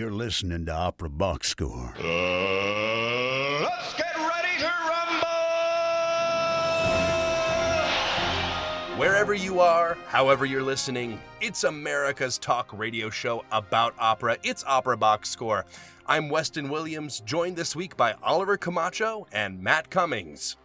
You're listening to Opera Box Score. Uh, let's get ready to rumble! Wherever you are, however you're listening, it's America's talk radio show about opera. It's Opera Box Score. I'm Weston Williams, joined this week by Oliver Camacho and Matt Cummings.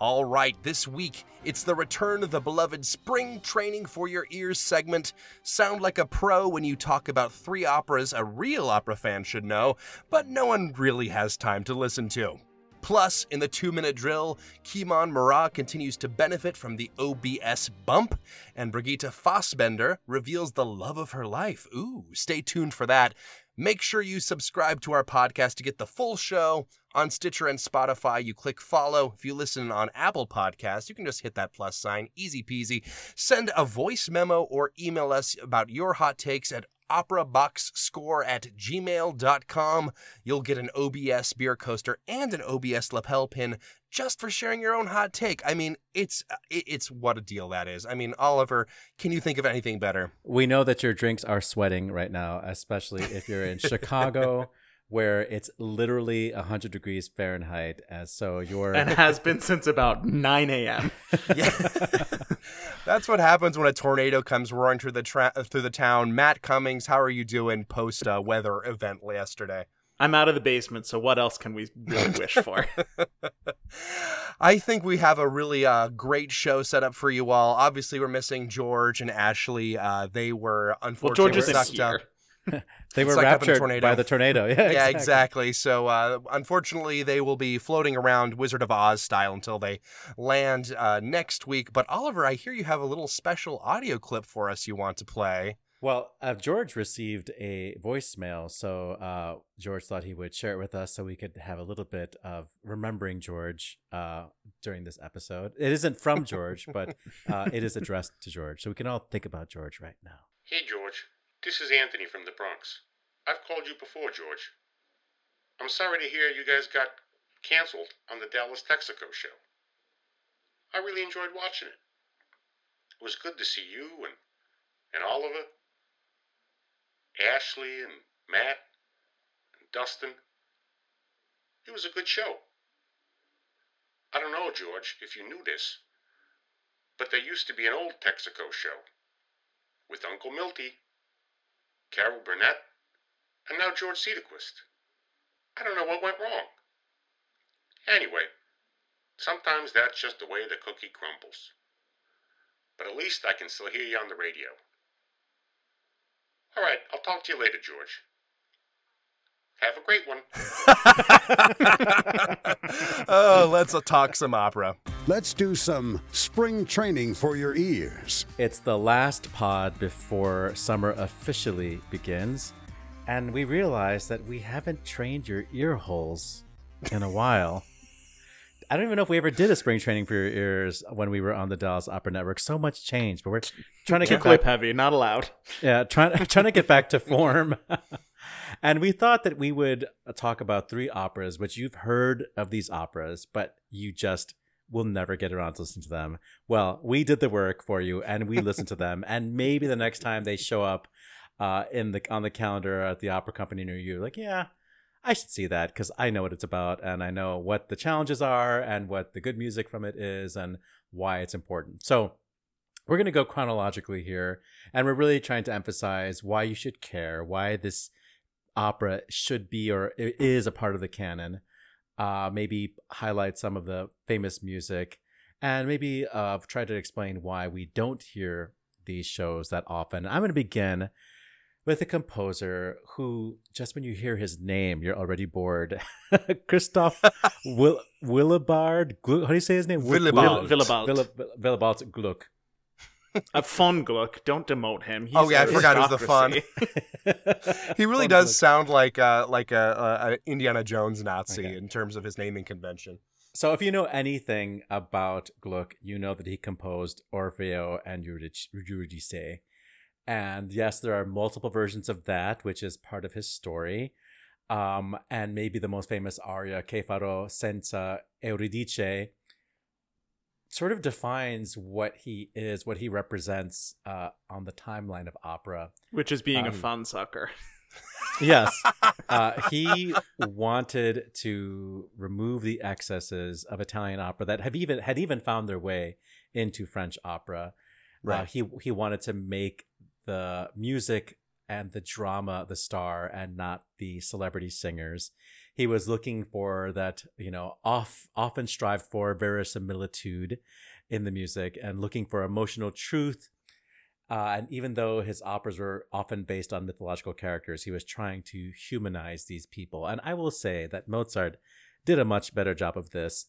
All right, this week it's the return of the beloved Spring Training for Your Ears segment. Sound like a pro when you talk about three operas a real opera fan should know, but no one really has time to listen to. Plus, in the two minute drill, Kimon Murat continues to benefit from the OBS bump, and Brigitte Fassbender reveals the love of her life. Ooh, stay tuned for that. Make sure you subscribe to our podcast to get the full show. On Stitcher and Spotify, you click follow. If you listen on Apple Podcasts, you can just hit that plus sign. Easy peasy. Send a voice memo or email us about your hot takes at operaboxscore at gmail.com. You'll get an OBS beer coaster and an OBS lapel pin just for sharing your own hot take. I mean, it's uh, it's what a deal that is. I mean, Oliver, can you think of anything better? We know that your drinks are sweating right now, especially if you're in Chicago. Where it's literally 100 degrees Fahrenheit, as so you're and has been since about 9 a.m. yeah, that's what happens when a tornado comes roaring through the tra- through the town. Matt Cummings, how are you doing post uh, weather event yesterday? I'm out of the basement, so what else can we really wish for? I think we have a really uh, great show set up for you all. Obviously, we're missing George and Ashley. Uh, they were unfortunately well, George isn't sucked here. Up. they were Sucked up in a raptured tornado. by the tornado. Yeah, Yeah, exactly. exactly. So, uh, unfortunately, they will be floating around Wizard of Oz style until they land uh, next week. But, Oliver, I hear you have a little special audio clip for us you want to play. Well, uh, George received a voicemail, so uh, George thought he would share it with us so we could have a little bit of remembering George uh, during this episode. It isn't from George, but uh, it is addressed to George, so we can all think about George right now. Hey, George. This is Anthony from the Bronx. I've called you before, George. I'm sorry to hear you guys got canceled on the Dallas Texaco show. I really enjoyed watching it. It was good to see you and, and Oliver, Ashley and Matt and Dustin. It was a good show. I don't know, George, if you knew this, but there used to be an old Texaco show with Uncle Milty, Carol Burnett, and now George Cedarquist. I don't know what went wrong. Anyway, sometimes that's just the way the cookie crumbles. But at least I can still hear you on the radio. All right, I'll talk to you later, George. Have a great one. oh, let's uh, talk some opera. Let's do some spring training for your ears. It's the last pod before summer officially begins, and we realize that we haven't trained your ear holes in a while. I don't even know if we ever did a spring training for your ears when we were on the Dallas Opera Network. So much changed, but we're trying to Too get clip back. heavy, not allowed. Yeah, trying trying to get back to form. and we thought that we would talk about three operas, which you've heard of these operas, but you just will never get around to listen to them. Well, we did the work for you, and we listened to them. And maybe the next time they show up uh, in the on the calendar at the opera company near you, like, yeah, I should see that because I know what it's about, and I know what the challenges are, and what the good music from it is, and why it's important. So we're going to go chronologically here and we're really trying to emphasize why you should care why this opera should be or is a part of the canon uh, maybe highlight some of the famous music and maybe uh, try to explain why we don't hear these shows that often i'm going to begin with a composer who just when you hear his name you're already bored christoph Will- willibard Gluck. how do you say his name Willibald. Willibald. Willibald, Willibald Gluck. A fun Gluck. Don't demote him. He's Oh, yeah, I forgot it was the fun. He really Fun does look. sound like uh, like a, a, a Indiana Jones Nazi Okay. in terms of his naming convention. So, if you know anything about Gluck, you know that he composed Orfeo and Eurydice. Eurydice. And yes, there are multiple versions of that, which is part of his story. Um, and maybe the most famous aria, Che farò senza Euridice, sort of defines what he is, what he represents uh, on the timeline of opera. Which is being a Um, fun sucker. yes. Uh, he wanted to remove the excesses of Italian opera that have even had even found their way into French opera. Uh, Right. he he wanted to make the music and the drama the star and not the celebrity singers. He was looking for that, you know, off often strive for verisimilitude in the music and looking for emotional truth uh, and even though his operas were often based on mythological characters, he was trying to humanize these people. And I will say that Mozart did a much better job of this,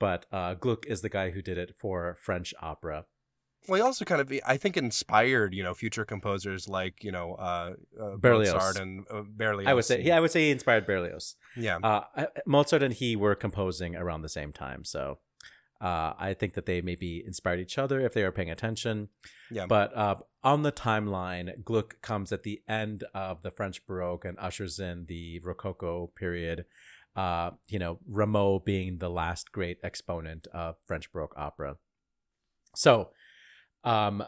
but uh, Gluck is the guy who did it for French opera. Well, he also kind of, I think, inspired you know future composers like you know uh, uh, Berlioz. Mozart and uh, Berlioz. I would say, yeah, I would say he inspired Berlioz. yeah. Uh, Mozart and he were composing around the same time, so uh, I think that they maybe inspired each other if they were paying attention. Yeah. But uh, on the timeline, Gluck comes at the end of the French Baroque and ushers in the Rococo period. Uh, you know, Rameau being the last great exponent of French Baroque opera. So, um,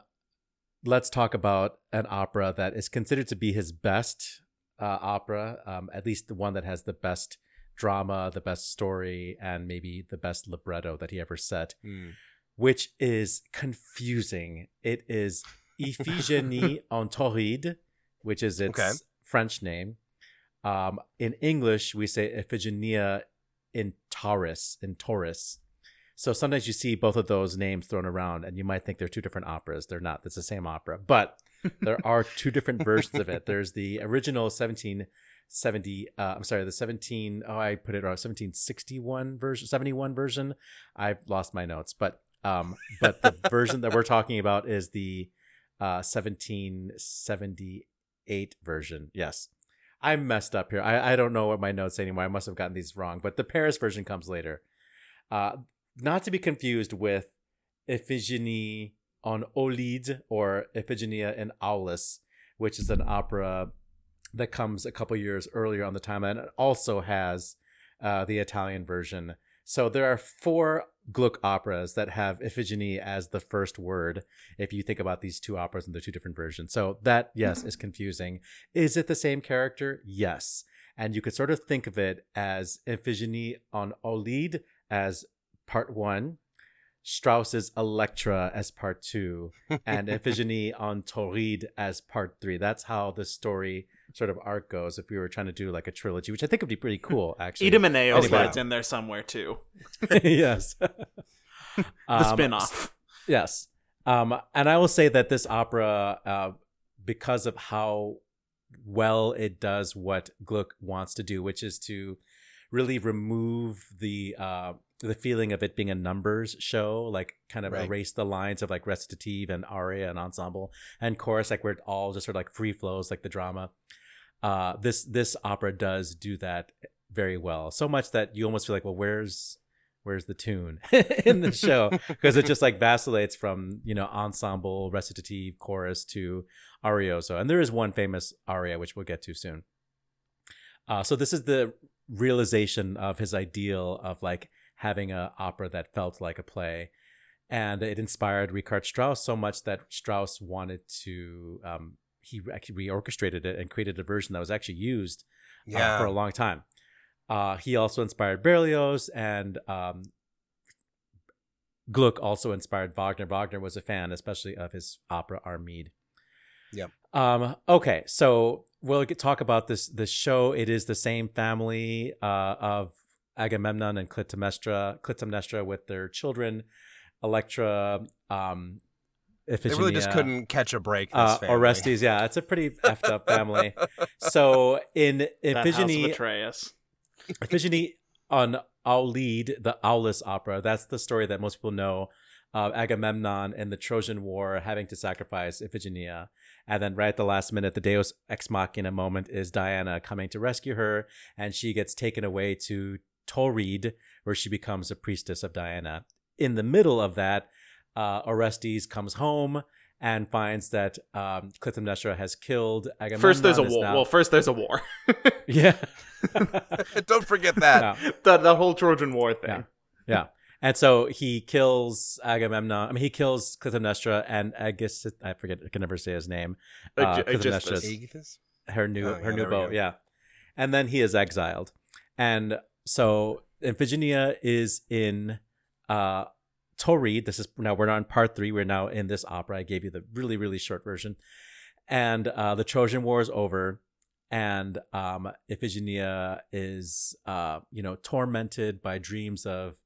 let's talk about an opera that is considered to be his best uh, opera, um, at least the one that has the best drama, the best story, and maybe the best libretto that he ever set, Mm. which is confusing. It is Iphigénie en Tauride, which is its Okay. French name. Um, in English, we say Iphigenia in Tauris, in Tauris. So sometimes you see both of those names thrown around, and you might think they're two different operas. They're not. It's the same opera, but there are two different versions of it. There's the original 1770. Uh, I'm sorry, the 17. Oh, I put it wrong. 1761 version, 71 version. I've lost my notes, but um, but the version that we're talking about is the uh 1778 version. Yes. I'm messed up here. I, I don't know what my notes say anymore. I must have gotten these wrong. But the Paris version comes later. Uh, not to be confused with Iphigenie on Aulide or Iphigenia in Aulis, which is an opera that comes a couple years earlier on the timeline. It also has uh, the Italian version. So there are four Gluck operas that have Iphigenie as the first word. If you think about these two operas and the two different versions, so that yes is confusing. Is it the same character? Yes, and you could sort of think of it as Iphigenie on Aulide as part one, Strauss's Elektra as part two, and Iphigenie on Tauride as part three. That's how the story sort of arc goes. If we were trying to do like a trilogy, which I think would be pretty cool, actually. Idomeneo Anyway. slides in there somewhere too. yes. The Um, spin-off. Yes. Um, and I will say that this opera, uh, because of how well it does what Gluck wants to do, which is to really remove the uh, the feeling of it being a numbers show, like kind of Right. erase the lines of like recitative and aria and ensemble. And chorus, like where it all just sort of like free flows, like the drama. Uh, this this opera does do that very well, so much that you almost feel like, well, where's where's the tune in the show? Because it just like vacillates from you know ensemble recitative chorus to arioso. And there is one famous aria which we'll get to soon. Uh, so this is the realization of his ideal of like having an opera that felt like a play and it inspired Richard Strauss so much that Strauss wanted to um, he actually reorchestrated it and created a version that was actually used uh, for a long time. Uh, he also inspired Berlioz and um, Gluck also inspired Wagner. Wagner was a fan, especially of his opera Armide. Yep. Um, okay, so we'll get, talk about this this show. It is the same family uh, of Agamemnon and Clytemnestra, Clytemnestra with their children, Electra, um, they really just couldn't catch a break. This uh. Orestes. Yeah, it's a pretty effed up family. So in That house of Iphigenie, Atreus. Iphigenie on Aulide, the Aulis opera. That's the story that most people know of Agamemnon and the Trojan War having to sacrifice Iphigenia. And then right at the last minute, the Deus ex machina moment is Diana coming to rescue her, and she gets taken away to Tauride, where she becomes a priestess of Diana. In the middle of that, uh, Orestes comes home and finds that um, Clytemnestra has killed Agamemnon. First, there's a war. now- Well, first there's a war. yeah. Don't forget that. No. the the whole Trojan War thing. Yeah. Yeah. And so he kills Agamemnon. I mean, he kills Clytemnestra and Aegisthus. I forget. I can never say his name. Uh, Ag- Clytemnestra's her new Oh, her yeah, new there we boat. Yeah, and then he is exiled, and so Iphigenia is in uh Tauride. This is now we're on part three. We're now in this opera. I gave you the really really short version, and uh, the Trojan War is over, and um, Iphigenia is uh you know tormented by dreams of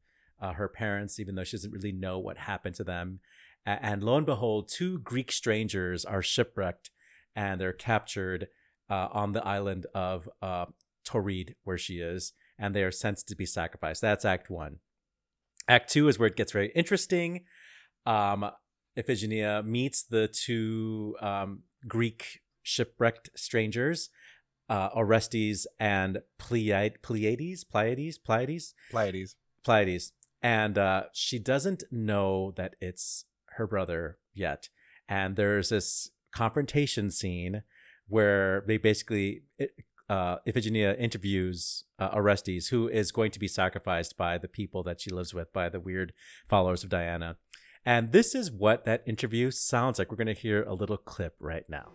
uh, her parents, even though she doesn't really know what happened to them. A- And lo and behold, two Greek strangers are shipwrecked and they're captured uh, on the island of uh, Tauride, where she is, and they are sent to be sacrificed. That's Act One. Act Two is where it gets very interesting. Um, Iphigenia meets the two um, Greek shipwrecked strangers, uh, Orestes and Pleiad- Pleiades, Pleiades, Pleiades, Pleiades. Pleiades, and uh, she doesn't know that it's her brother yet. And there's this confrontation scene where they basically uh, Iphigenia interviews uh, Orestes, who is going to be sacrificed by the people that she lives with, by the weird followers of Diana. And this is what that interview sounds like. We're going to hear a little clip right now.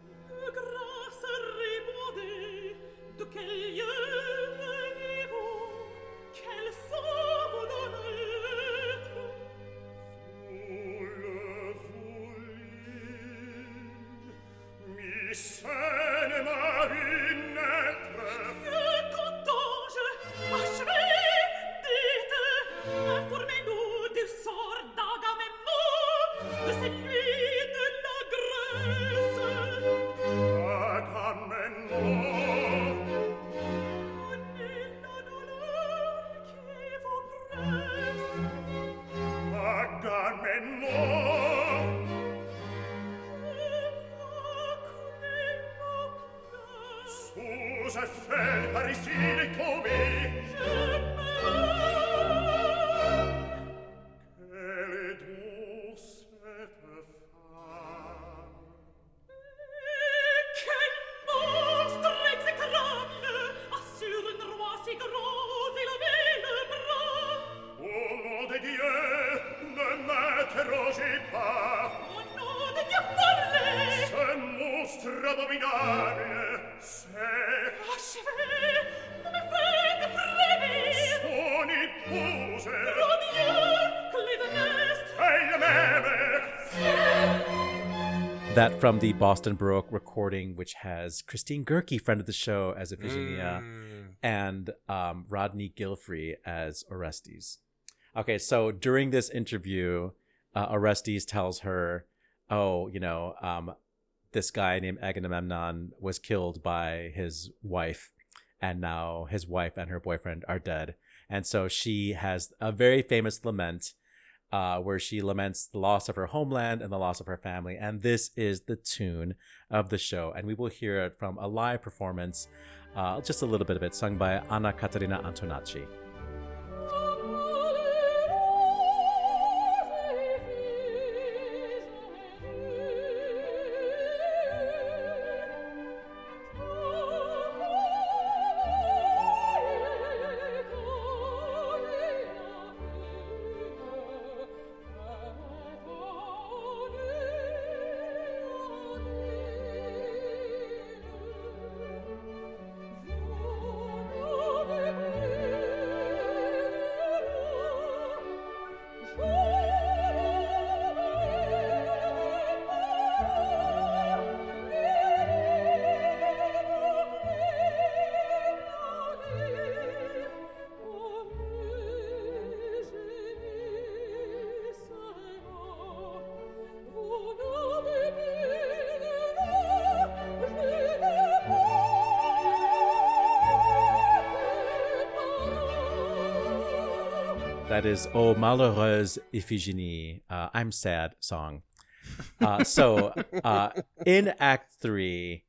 That from the Boston Baroque recording, which has Christine Goerke, friend of the show, as Iphigenia, Mm. and um, Rodney Gilfry as Orestes. Okay, so during this interview, uh, Orestes tells her, "Oh, you know, um, this guy named Agamemnon was killed by his wife, and now his wife and her boyfriend are dead." And so she has a very famous lament uh, where she laments the loss of her homeland and the loss of her family. And this is the tune of the show. And we will hear it from a live performance, uh, just a little bit of it, sung by Anna Caterina Antonacci. That is "Oh malheureuse Iphigenie," uh, "I'm sad" song. Uh, so uh, in Act Three,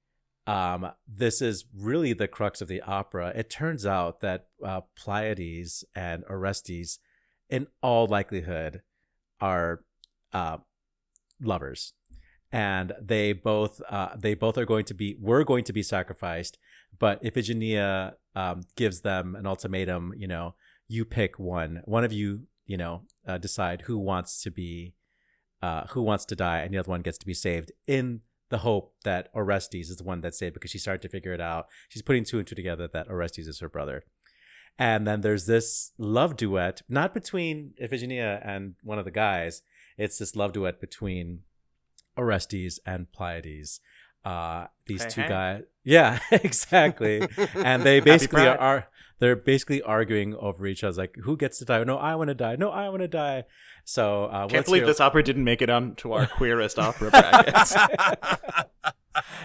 um, this is really the crux of the opera. It turns out that uh, Pleiades and Orestes, in all likelihood, are uh, lovers, and they both uh, they both are going to be were going to be sacrificed. But Iphigenia um, gives them an ultimatum. You know, you pick one. One of you, you know, uh, decide who wants to be, uh, who wants to die, and the other one gets to be saved in the hope that Orestes is the one that's saved because she started to figure it out. She's putting two and two together that Orestes is her brother. And then there's this love duet, not between Iphigenia and one of the guys. It's this love duet between Orestes and Pleiades. Uh, these Hey, two hey. guys, yeah, exactly. and they basically are they're basically arguing over each other, like who gets to die? No, I want to die. No, I want to die. So uh, Can't believe this opera didn't make it onto our queerest opera brackets.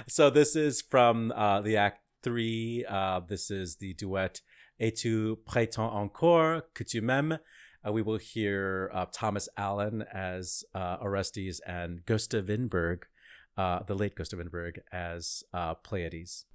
so this is from uh, the act three. Uh, this is the duet Et tu prétends encore que tu m'aimes. Uh, we will hear uh, Thomas Allen as uh, Orestes and Gustav Winbergh, uh, the late Gustav Winbergh, as uh, Pleiades.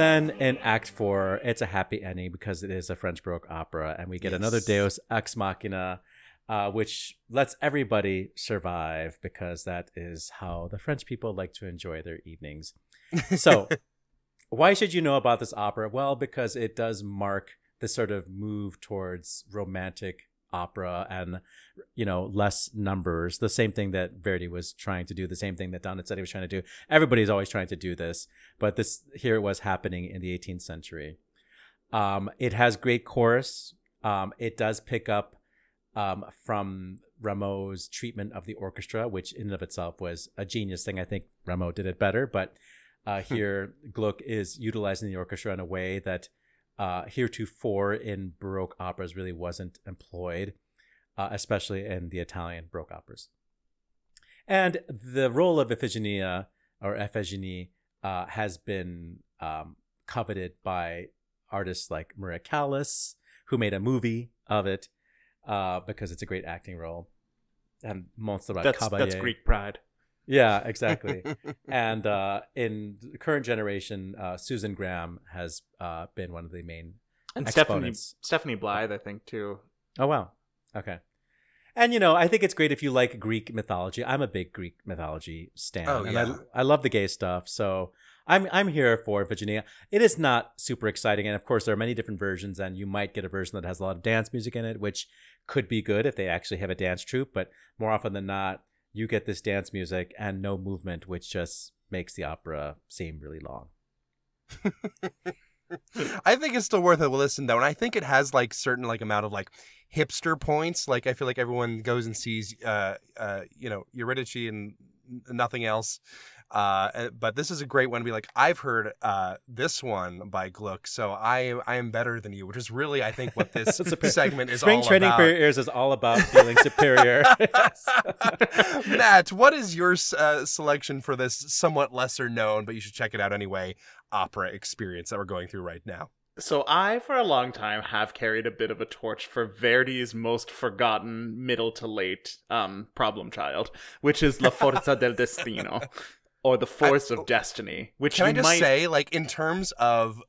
And then in Act Four, it's a happy ending because it is a French Baroque opera, and we get another Deus Ex Machina, uh, which lets everybody survive because that is how the French people like to enjoy their evenings. So, why should you know about this opera? Well, because it does mark this sort of move towards romantic opera and you know less numbers. The same thing that verdi was trying to do the same thing that donizetti was trying to do. Everybody's always trying to do this but this here it was happening in the 18th century. Um, it has great chorus. Um, it does pick up um, from rameau's treatment of the orchestra which in and of itself was a genius thing. I think rameau did it better but uh, here gluck is utilizing the orchestra in a way that uh, heretofore in baroque operas really wasn't employed uh, especially in the italian baroque operas and the role of Iphigenia or Ephigenie uh, has been um, coveted by artists like Maria Callas, who made a movie of it uh, because it's a great acting role. And Montserrat That's Caballé. that's Greek pride. Yeah, exactly. and uh, in the current generation, uh, Susan Graham has uh, been one of the main. And Stephanie Exponents. Stephanie Blythe, I think too. Oh wow, okay. And you know, I think it's great if you like Greek mythology. I'm a big Greek mythology stan, Oh, and yeah. I I love the gay stuff. So I'm I'm here for Virginia. It is not super exciting, and of course there are many different versions, and you might get a version that has a lot of dance music in it, which could be good if they actually have a dance troupe. But more often than not, you get this dance music and no movement, which just makes the opera seem really long. I think it's still worth a listen though, and I think it has like certain like amount of like hipster points. Like I feel like everyone goes and sees, uh, uh, you know, Eurydice and nothing else. Uh, but this is a great one to be like, I've heard uh, this one by Gluck, so I I am better than you, which is really I think what this segment is Spring all training about. for your ears is all about feeling superior. Matt, what is your uh, selection for this somewhat lesser known, but you should check it out anyway, opera experience that we're going through right now? So I, for a long time, have carried a bit of a torch for Verdi's most forgotten middle to late um, problem child, which is La Forza del Destino, or the Force of Destiny. Which Can I you just might say, like, in terms of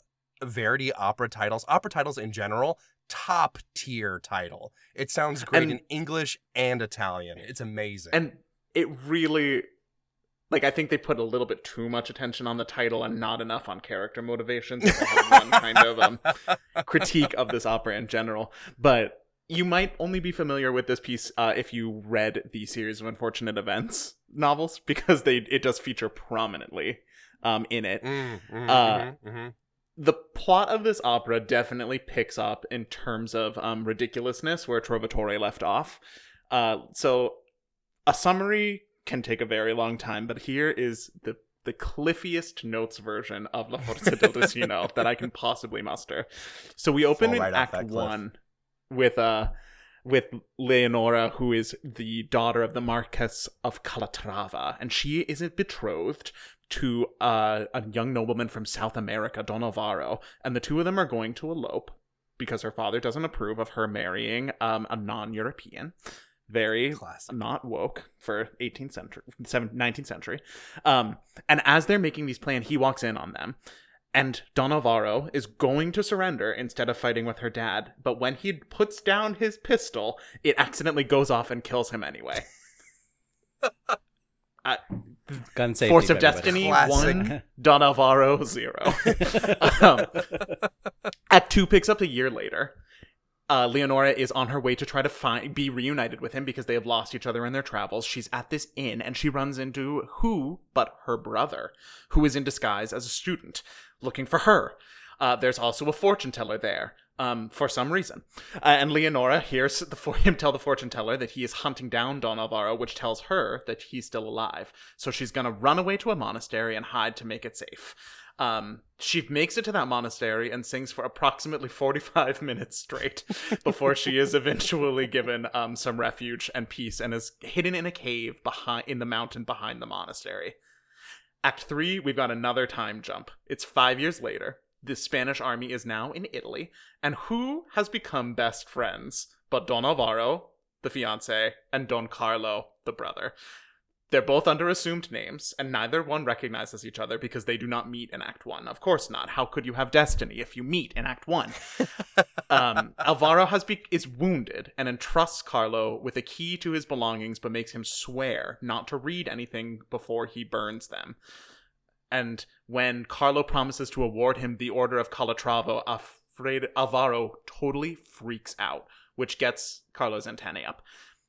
Verdi opera titles, opera titles in general, top tier title. It sounds great And- in English and Italian. It's amazing. and it really like I think they put a little bit too much attention on the title and not enough on character motivations. I one kind of um, critique of this opera in general, but you might only be familiar with this piece uh, if you read the series of unfortunate events novels because they it does feature prominently um, in it. Mm, mhm, Uh, mhm, mhm. the plot of this opera definitely picks up in terms of um, ridiculousness where Trovatore left off. Uh, so a summary can take a very long time, but here is the the cliffiest notes version of La Forza del Destino that I can possibly muster. So we open Fall in right Act. One with uh with Leonora, who is the daughter of the Marquess of Calatrava, and she is betrothed to uh, a young nobleman from South America, Don Alvaro, and the two of them are going to elope because her father doesn't approve of her marrying um, a non-European. Very Classic. not woke for 18th century, 7th, 19th century. Um, and as they're making these plans, he walks in on them. And Don Alvaro is going to surrender instead of fighting with her dad. But when he puts down his pistol, it accidentally goes off and kills him anyway. Uh, Gun safety. Force of by. Destiny Classic. one, Don Alvaro zero. um, Act two picks up a year later. Uh, Leonora is on her way to try to find be reunited with him because they have lost each other in their travels. She's at this inn and she runs into who but her brother, who is in disguise as a student, looking for her. Uh, there's also a fortune teller there. Um, for some reason, uh, and Leonora hears the for him tell the fortune teller that he is hunting down Don Alvaro, which tells her that he's still alive. So she's gonna run away to a monastery and hide to make it safe. Um, she makes it to that monastery and sings for approximately 45 minutes straight before she is eventually given um, some refuge and peace and is hidden in a cave behind in the mountain behind the monastery. Act 3, we've got another time jump. It's 5 years later. The Spanish army is now in Italy, and who has become best friends but Don Alvaro, the fiance, and Don Carlo, the brother? They're both under assumed names, and neither one recognizes each other because they do not meet in Act 1. Of course not. How could you have destiny if you meet in Act 1? um, Alvaro has be- is wounded and entrusts Carlo with a key to his belongings, but makes him swear not to read anything before he burns them. And when Carlo promises to award him the Order of Calatrava, afraid Alvaro totally freaks out, which gets Carlo's antennae up.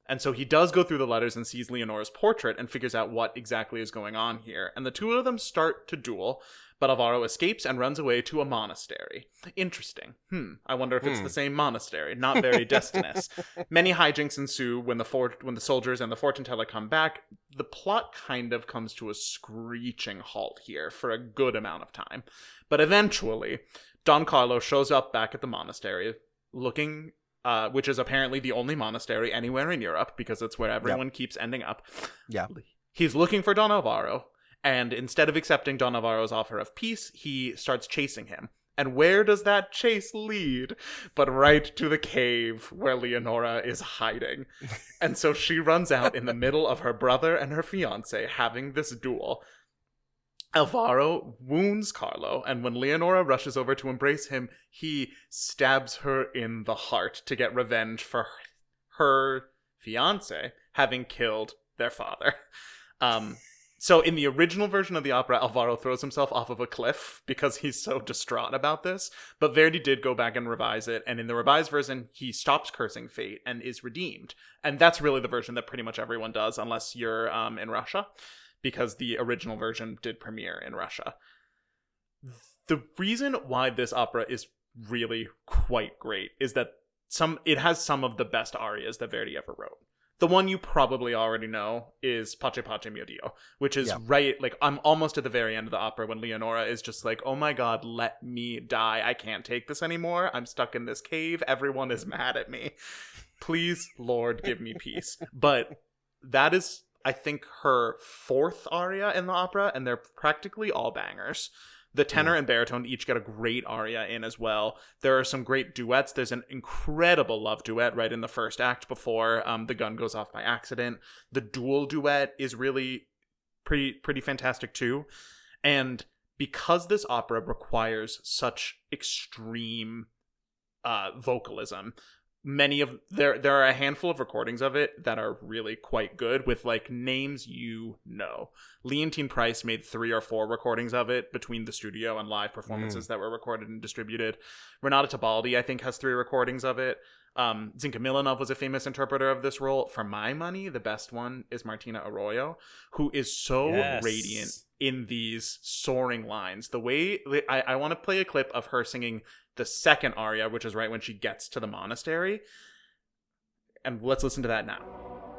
And so he does go through the letters and sees Leonora's portrait and figures out what exactly is going on here. And the two of them start to duel, but Alvaro escapes and runs away to a monastery. Interesting. Hmm. I wonder if it's Hmm. the same monastery. Not very destinous. Many hijinks ensue when the fort when the soldiers and the fortune teller come back. The plot kind of comes to a screeching halt here for a good amount of time. But eventually, Don Carlo shows up back at the monastery looking uh, which is apparently the only monastery anywhere in Europe because it's where everyone keeps ending up. Yeah. He's looking for Don Alvaro, and instead of accepting Don Alvaro's offer of peace, he starts chasing him. And where does that chase lead? But right to the cave where Leonora is hiding. and so she runs out in the middle of her brother and her fiance having this duel. Alvaro wounds Carlo, and when Leonora rushes over to embrace him, he stabs her in the heart to get revenge for her fiance having killed their father. Um, so in the original version of the opera, Alvaro throws himself off of a cliff because he's so distraught about this. But Verdi did go back and revise it, and in the revised version, he stops cursing fate and is redeemed. And that's really the version that pretty much everyone does, unless you're um, in Russia, because the original version did premiere in Russia. The reason why this opera is really quite great is that some it has some of the best arias that Verdi ever wrote. The one you probably already know is Pace Pace Mio Dio, which is Yeah. right like I'm almost at the very end of the opera when Leonora is just like, "Oh my god, let me die. I can't take this anymore. I'm stuck in this cave. Everyone is mad at me. Please, Lord, give me peace." But that is I think her fourth aria in the opera and they're practically all bangers. The tenor and baritone each get a great aria in as well. There are some great duets. There's an incredible love duet right in the first act before um, the gun goes off by accident. The dual duet is really pretty pretty fantastic too. And because this opera requires such extreme uh, vocalism. Many of there there are a handful of recordings of it that are really quite good with like names you know. Leontyne Price made three or four recordings of it between the studio and live performances mm. that were recorded and distributed. Renata Tebaldi, I think, has three recordings of it. Um, Zinka Milanov was a famous interpreter of this role. For my money, the best one is Martina Arroyo, who is so Yes. radiant in these soaring lines. The way I, I want to play a clip of her singing the second aria, which is right when she gets to the monastery. And let's listen to that now.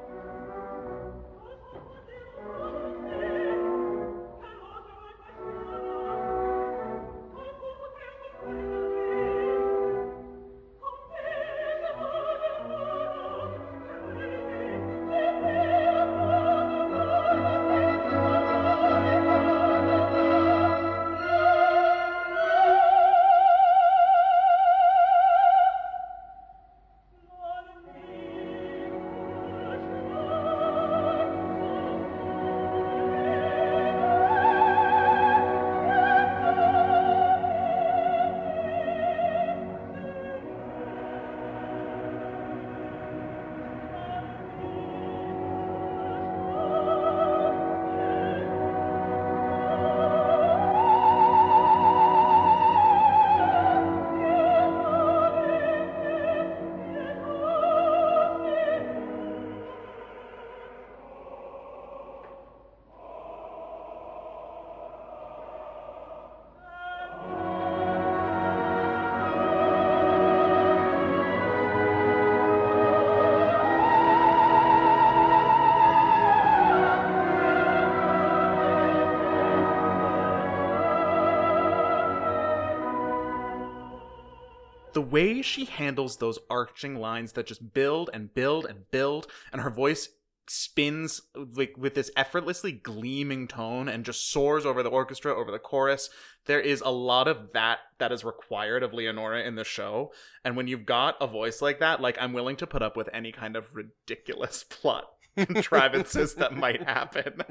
The way she handles those arching lines that just build and build and build and her voice spins like with this effortlessly gleaming tone and just soars over the orchestra over the chorus there is a lot of that that is required of leonora in the show. And when you've got a voice like that like i'm willing to put up with any kind of ridiculous plot contrivances that might happen.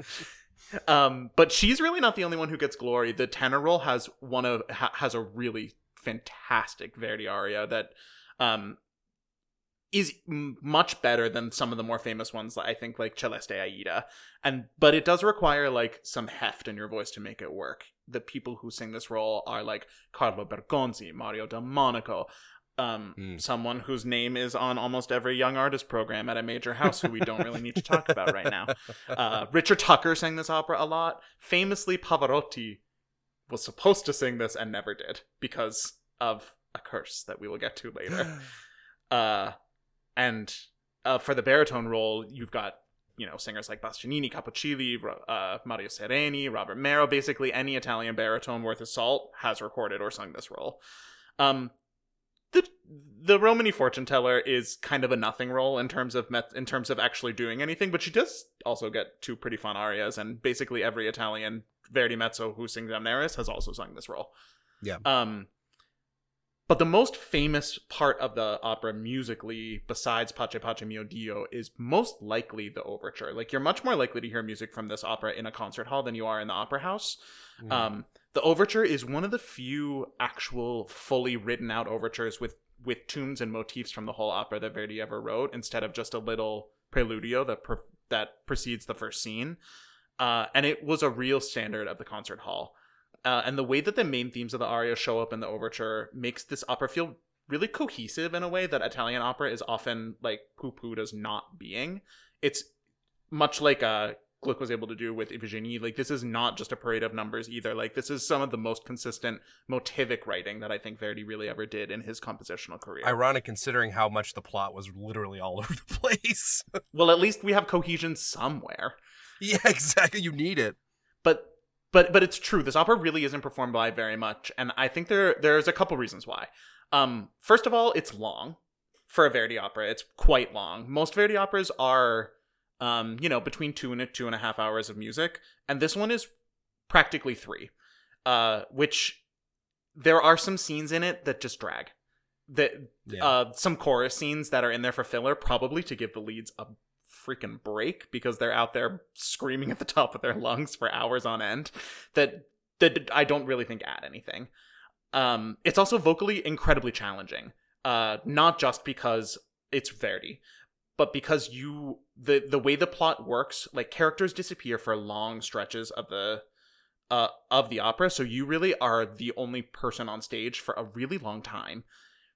Um but she's really not the only one who gets glory. The tenor role has one of ha- has a really fantastic verdi aria that um is m- much better than some of the more famous ones i think like celeste aida and but it does require like some heft in your voice to make it work the people who sing this role are like carlo bergonzi mario del monaco um, Mm. someone whose name is on almost every young artist program at a major house who we don't really need to talk about right now. Uh, Richard Tucker sang this opera a lot. Famously, Pavarotti was supposed to sing this and never did because of a curse that we will get to later. Uh, and uh, for the baritone role, you've got you know singers like Bastianini, Cappuccilli, Ro- uh, Mario Sereni, Robert Merrill. Basically, any Italian baritone worth his salt has recorded or sung this role. Um, the the Romany fortune teller is kind of a nothing role in terms of met, in terms of actually doing anything, but she does also get two pretty fun arias, and basically every Italian Verdi mezzo who sings Amneris has also sung this role. Yeah. Um, but the most famous part of the opera musically, besides Pace Pace Mio Dio, is most likely the overture. Like you're much more likely to hear music from this opera in a concert hall than you are in the opera house. Um, the overture is one of the few actual fully written out overtures with with tunes and motifs from the whole opera that Verdi ever wrote, instead of just a little preludio that pre- that precedes the first scene. Uh, and it was a real standard of the concert hall. Uh, and the way that the main themes of the aria show up in the overture makes this opera feel really cohesive in a way that Italian opera is often like poo-pooed as not being. It's much like uh, Gluck was able to do with Iphigenie. Like this is not just a parade of numbers either. Like this is some of the most consistent motivic writing that I think Verdi really ever did in his compositional career. Ironic considering how much the plot was literally all over the place. well, at least we have cohesion somewhere. Yeah, exactly. You need it. but but but it's true this opera really isn't performed live very much and i think there there's a couple reasons why um first of all it's long for a verdi opera it's quite long most verdi operas are um you know between two and a two and a half hours of music and this one is practically three uh which there are some scenes in it that just drag that Yeah. uh some chorus scenes that are in there for filler probably to give the leads a freaking break because they're out there screaming at the top of their lungs for hours on end that that I don't really think add anything. Um, it's also vocally incredibly challenging. Uh, not just because it's Verdi, but because you the the way the plot works, like characters disappear for long stretches of the uh of the opera, so you really are the only person on stage for a really long time.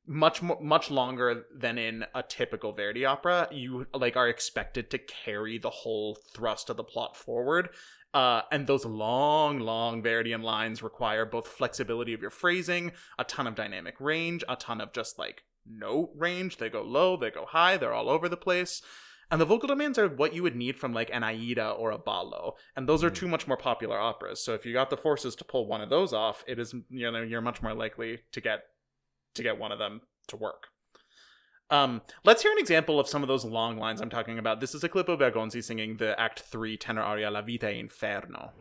Much more, much longer than in a typical Verdi opera. You like are expected to carry the whole thrust of the plot forward, uh, and those long, long Verdian lines require both flexibility of your phrasing, a ton of dynamic range, a ton of just like note range. They go low, they go high, they're all over the place. And the vocal demands are what you would need from like an Aida or a Ballo. And those are two much more popular operas. So if you got the forces to pull one of those off, it is you know you're much more likely to get to get one of them to work. Um, let's hear an example of some of those long lines I'm talking about. This is a clip of Bergonzi singing the Act 3 tenor aria La Vita Inferno.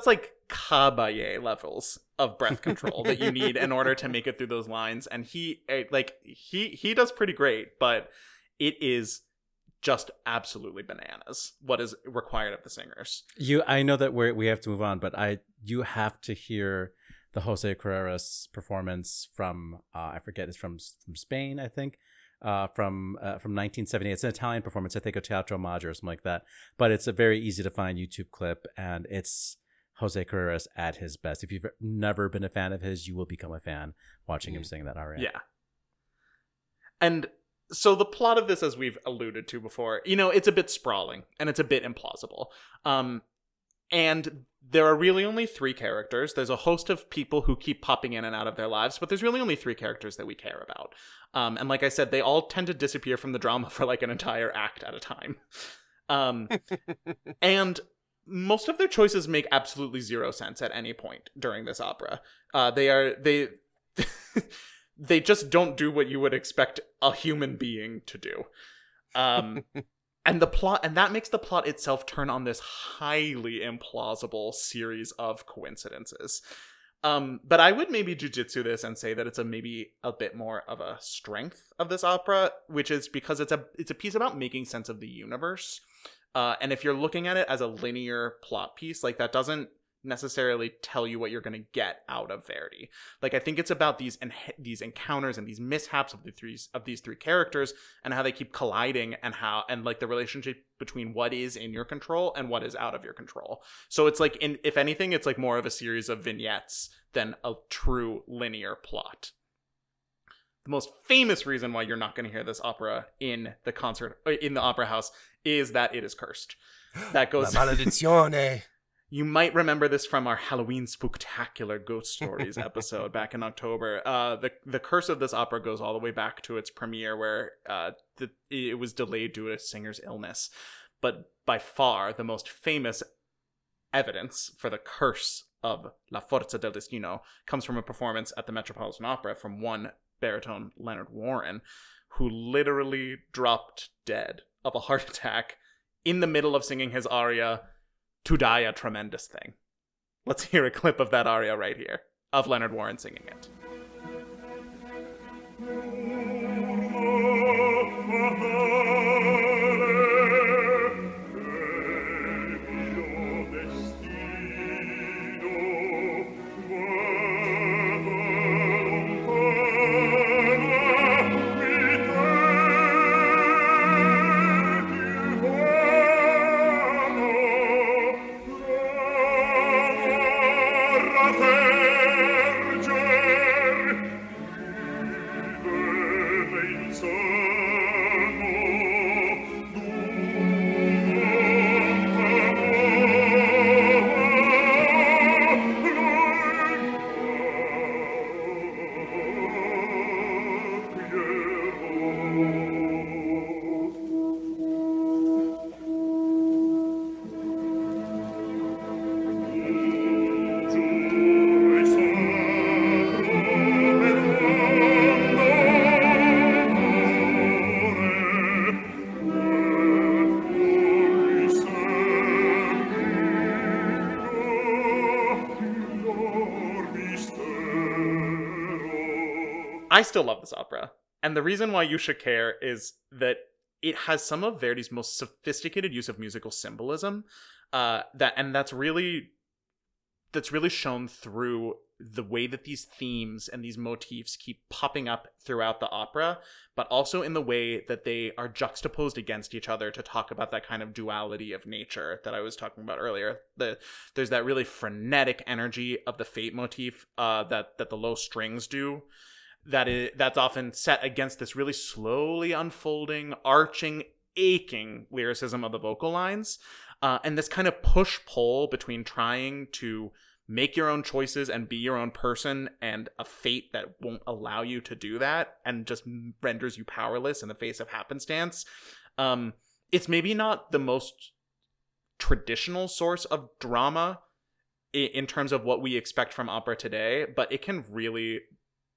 That's like Caballé levels of breath control that you need in order to make it through those lines. And he eh, like he he does pretty great, but it is just absolutely bananas what is required of the singers. You, I know that we we have to move on, but I you have to hear the Jose Carreras performance from uh, I forget it's from from Spain I think uh, from uh, from 1978. It's an Italian performance I think of Teatro Maggiore or something like that. But it's a very easy to find YouTube clip, and it's Jose Carreras at his best. If you've never been a fan of his, you will become a fan watching him sing that aria. Yeah. And so the plot of this, as we've alluded to before, you know, it's a bit sprawling and it's a bit implausible. Um, and there are really only three characters. There's a host of people who keep popping in and out of their lives, but there's really only three characters that we care about. Um, and like I said, they all tend to disappear from the drama for like an entire act at a time. Um, and most of their choices make absolutely zero sense at any point during this opera. Uh, they are they they just don't do what you would expect a human being to do. Um, and the plot and that makes the plot itself turn on this highly implausible series of coincidences. Um, but I would maybe jujitsu this and say that it's a maybe a bit more of a strength of this opera, which is because it's a it's a piece about making sense of the universe. Uh, and if you're looking at it as a linear plot piece, like that doesn't necessarily tell you what you're going to get out of Verdi. Like I think it's about these these encounters and these mishaps of the three of these three characters and how they keep colliding and how and like the relationship between what is in your control and what is out of your control. So it's like in if anything it's like more of a series of vignettes than a true linear plot. The most famous reason why you're not going to hear this opera in the concert uh, in the opera house is that it is cursed. That goes La maledizione. you might remember this from our Halloween Spooktacular Ghost Stories episode back in October. Uh, the the curse of this opera goes all the way back to its premiere, where uh, the, it was delayed due to a singer's illness. But by far, the most famous evidence for the curse of La Forza del Destino comes from a performance at the Metropolitan Opera from one baritone Leonard Warren, who literally dropped dead of a heart attack in the middle of singing his aria to die a tremendous thing. Let's hear a clip of that aria right here of Leonard Warren singing it. I still love this opera. And the reason why you should care is that it has some of Verdi's most sophisticated use of musical symbolism. Uh, that and that's really that's really shown through the way that these themes and these motifs keep popping up throughout the opera, but also in the way that they are juxtaposed against each other to talk about that kind of duality of nature that I was talking about earlier. The there's that really frenetic energy of the fate motif uh, that that the low strings do. That is that's often set against this really slowly unfolding, arching, aching lyricism of the vocal lines, uh, and this kind of push pull between trying to make your own choices and be your own person and a fate that won't allow you to do that and just renders you powerless in the face of happenstance um it's maybe not the most traditional source of drama in terms of what we expect from opera today but it can really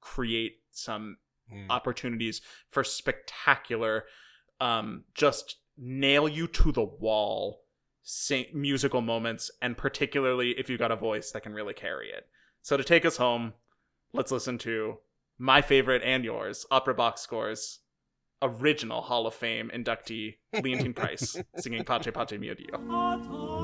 create some Mm. opportunities for spectacular um just nail you to the wall sing- musical moments and particularly if you've got a voice that can really carry it. So to take us home let's listen to my favorite and yours opera box scores original hall of fame inductee Leontyne Price singing pace pace mio dio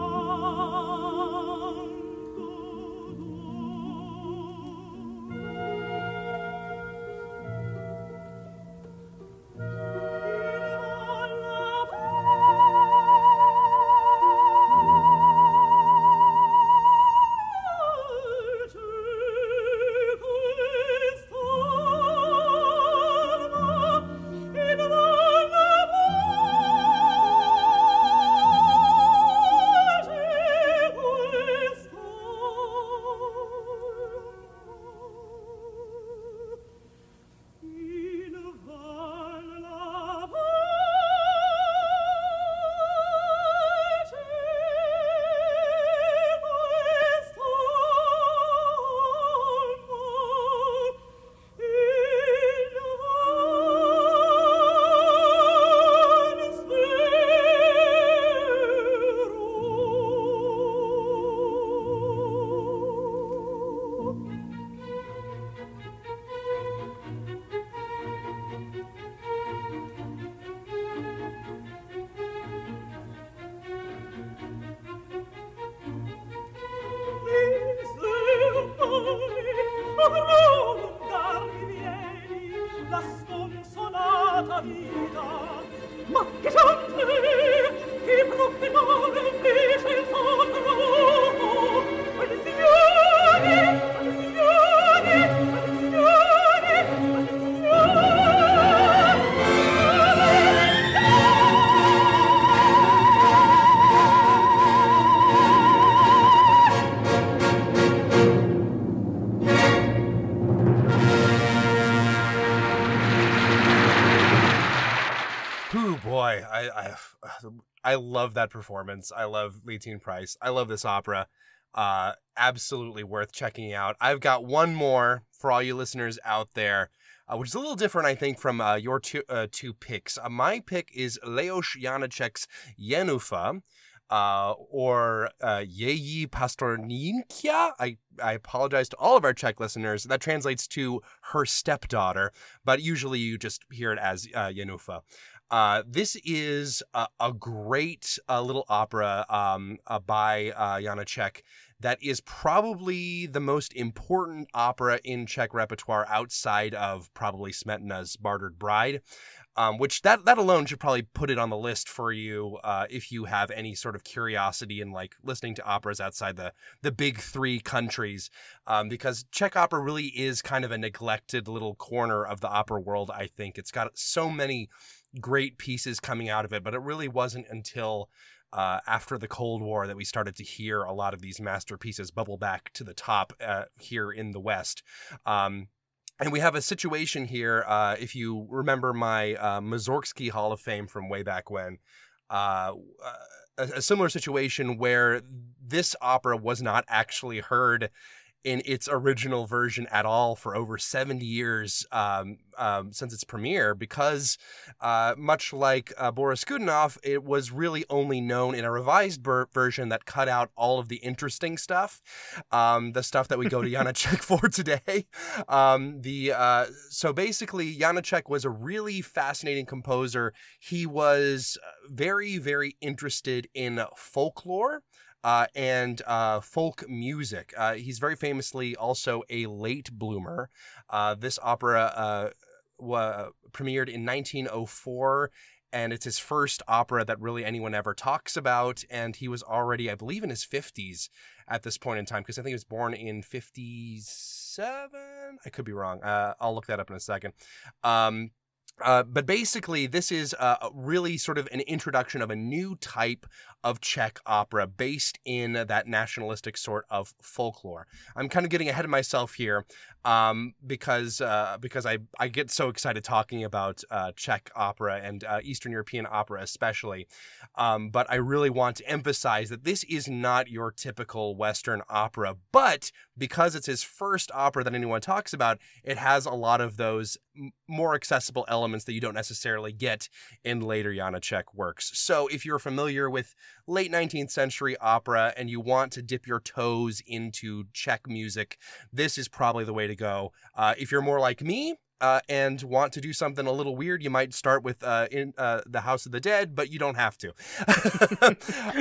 I love that performance. I love Leontyne Price. I love this opera. Uh, absolutely worth checking out. I've got one more for all you listeners out there, uh, which is a little different, I think, from uh, your two uh, two picks. Uh, my pick is Leos Janacek's Jenůfa. Uh, or uh, Její pastorkyňa. I, I apologize to all of our Czech listeners. That translates to her stepdaughter, but usually you just hear it as Jenůfa. Uh, this is a, a great uh, little opera um, uh, by uh, Janacek that is probably the most important opera in Czech repertoire outside of probably Smetana's Bartered Bride. Um, which that that alone should probably put it on the list for you uh, if you have any sort of curiosity in like listening to operas outside the the big three countries, um, because Czech opera really is kind of a neglected little corner of the opera world. I think it's got so many great pieces coming out of it, but it really wasn't until uh, after the Cold War that we started to hear a lot of these masterpieces bubble back to the top uh, here in the West. Um, and we have a situation here. Uh, if you remember my uh, Hall of Fame from way back when, uh, a, a similar situation where this opera was not actually heard in its original version at all for over 70 years um, um, since its premiere because, uh, much like uh, Boris Godunov, it was really only known in a revised ber- version that cut out all of the interesting stuff, um, the stuff that we go to Janacek for today. Um, the uh, so basically, Janacek was a really fascinating composer. He was uh, very, very interested in folklore uh, and uh, folk music. Uh, he's very famously also a late bloomer. Uh, this opera uh, wa- premiered in 1904. And it's his first opera that really anyone ever talks about. And he was already, I believe, in his 50s at this point in time, because I think he was born in 57. I could be wrong. Uh, I'll look that up in a second. Um, uh, but basically, this is uh, really sort of an introduction of a new type of Czech opera based in that nationalistic sort of folklore. I'm kind of getting ahead of myself here um, because uh, because I, I get so excited talking about uh, Czech opera and uh, Eastern European opera especially. Um, but I really want to emphasize that this is not your typical Western opera, but because it's his first opera that anyone talks about, it has a lot of those m- more accessible elements that you don't necessarily get in later Janacek works. So if you're familiar with late 19th century opera and you want to dip your toes into Czech music, this is probably the way to go. Uh, if you're more like me, uh, and want to do something a little weird, you might start with uh, in uh, the House of the Dead, but you don't have to.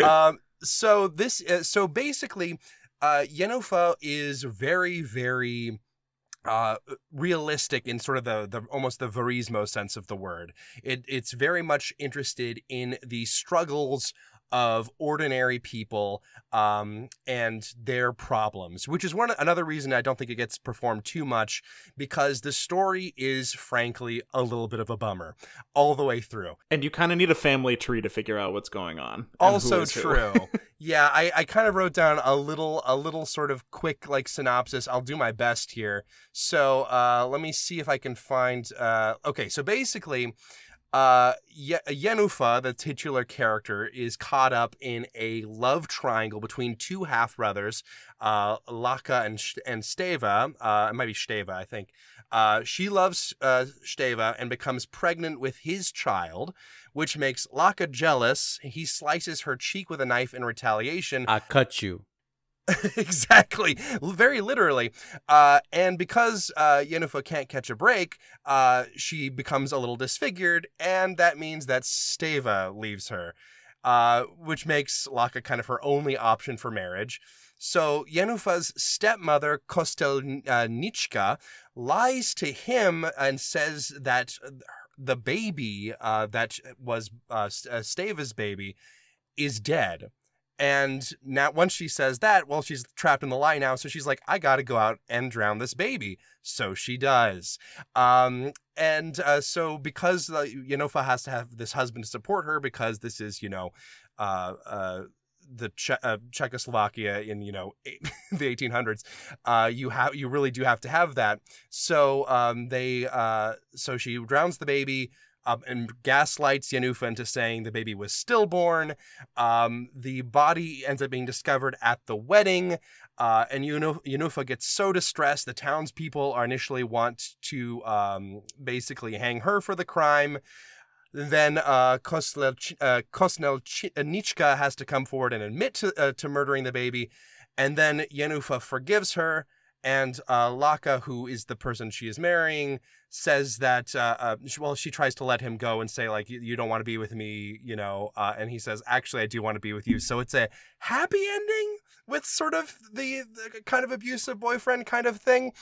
um, so this, uh, so basically, uh, is very, very uh, realistic in sort of the, the almost the verismo sense of the word. It, it's very much interested in the struggles of ordinary people um, and their problems, which is one another reason I don't think it gets performed too much because the story is frankly a little bit of a bummer all the way through. And you kind of need a family tree to figure out what's going on. Also true. yeah, I, I kind of wrote down a little a little sort of quick like synopsis. I'll do my best here. So uh, let me see if I can find. Uh, okay, so basically, uh, Ye- Jenůfa, the titular character, is caught up in a love triangle between two half brothers, uh, Laca and Sh- and Steva. Uh, it might be Steva, I think. Uh, she loves uh, Steva and becomes pregnant with his child, which makes Laca jealous. He slices her cheek with a knife in retaliation. I cut you. exactly, very literally. Uh, and because uh, Jenůfa can't catch a break, uh, she becomes a little disfigured, and that means that Steva leaves her, uh, which makes Laca kind of her only option for marriage. So Jenůfa's stepmother, Kostelnichka, lies to him and says that the baby uh, that was uh, Steva's baby is dead. And now, once she says that, well, she's trapped in the lie now. So she's like, I got to go out and drown this baby. So she does. Um, and uh, so because uh, Jenůfa has to have this husband to support her, because this is, you know, uh, uh, the che- uh, Czechoslovakia in you know the 1800s, uh, you have you really do have to have that. So um, they uh, so she drowns the baby. Um, and gaslights Jenůfa into saying the baby was stillborn. Um, the body ends up being discovered at the wedding, uh, and Jenůfa gets so distressed. The townspeople are initially want to um, basically hang her for the crime. Then uh, Kosnel, uh, has to come forward and admit to, uh, to murdering the baby, and then Jenůfa forgives her. And uh, Laca, who is the person she is marrying, says that uh, uh, well, she tries to let him go and say like, "You, you don't want to be with me," you know. Uh, and he says, "Actually, I do want to be with you." So it's a happy ending with sort of the, the kind of abusive boyfriend kind of thing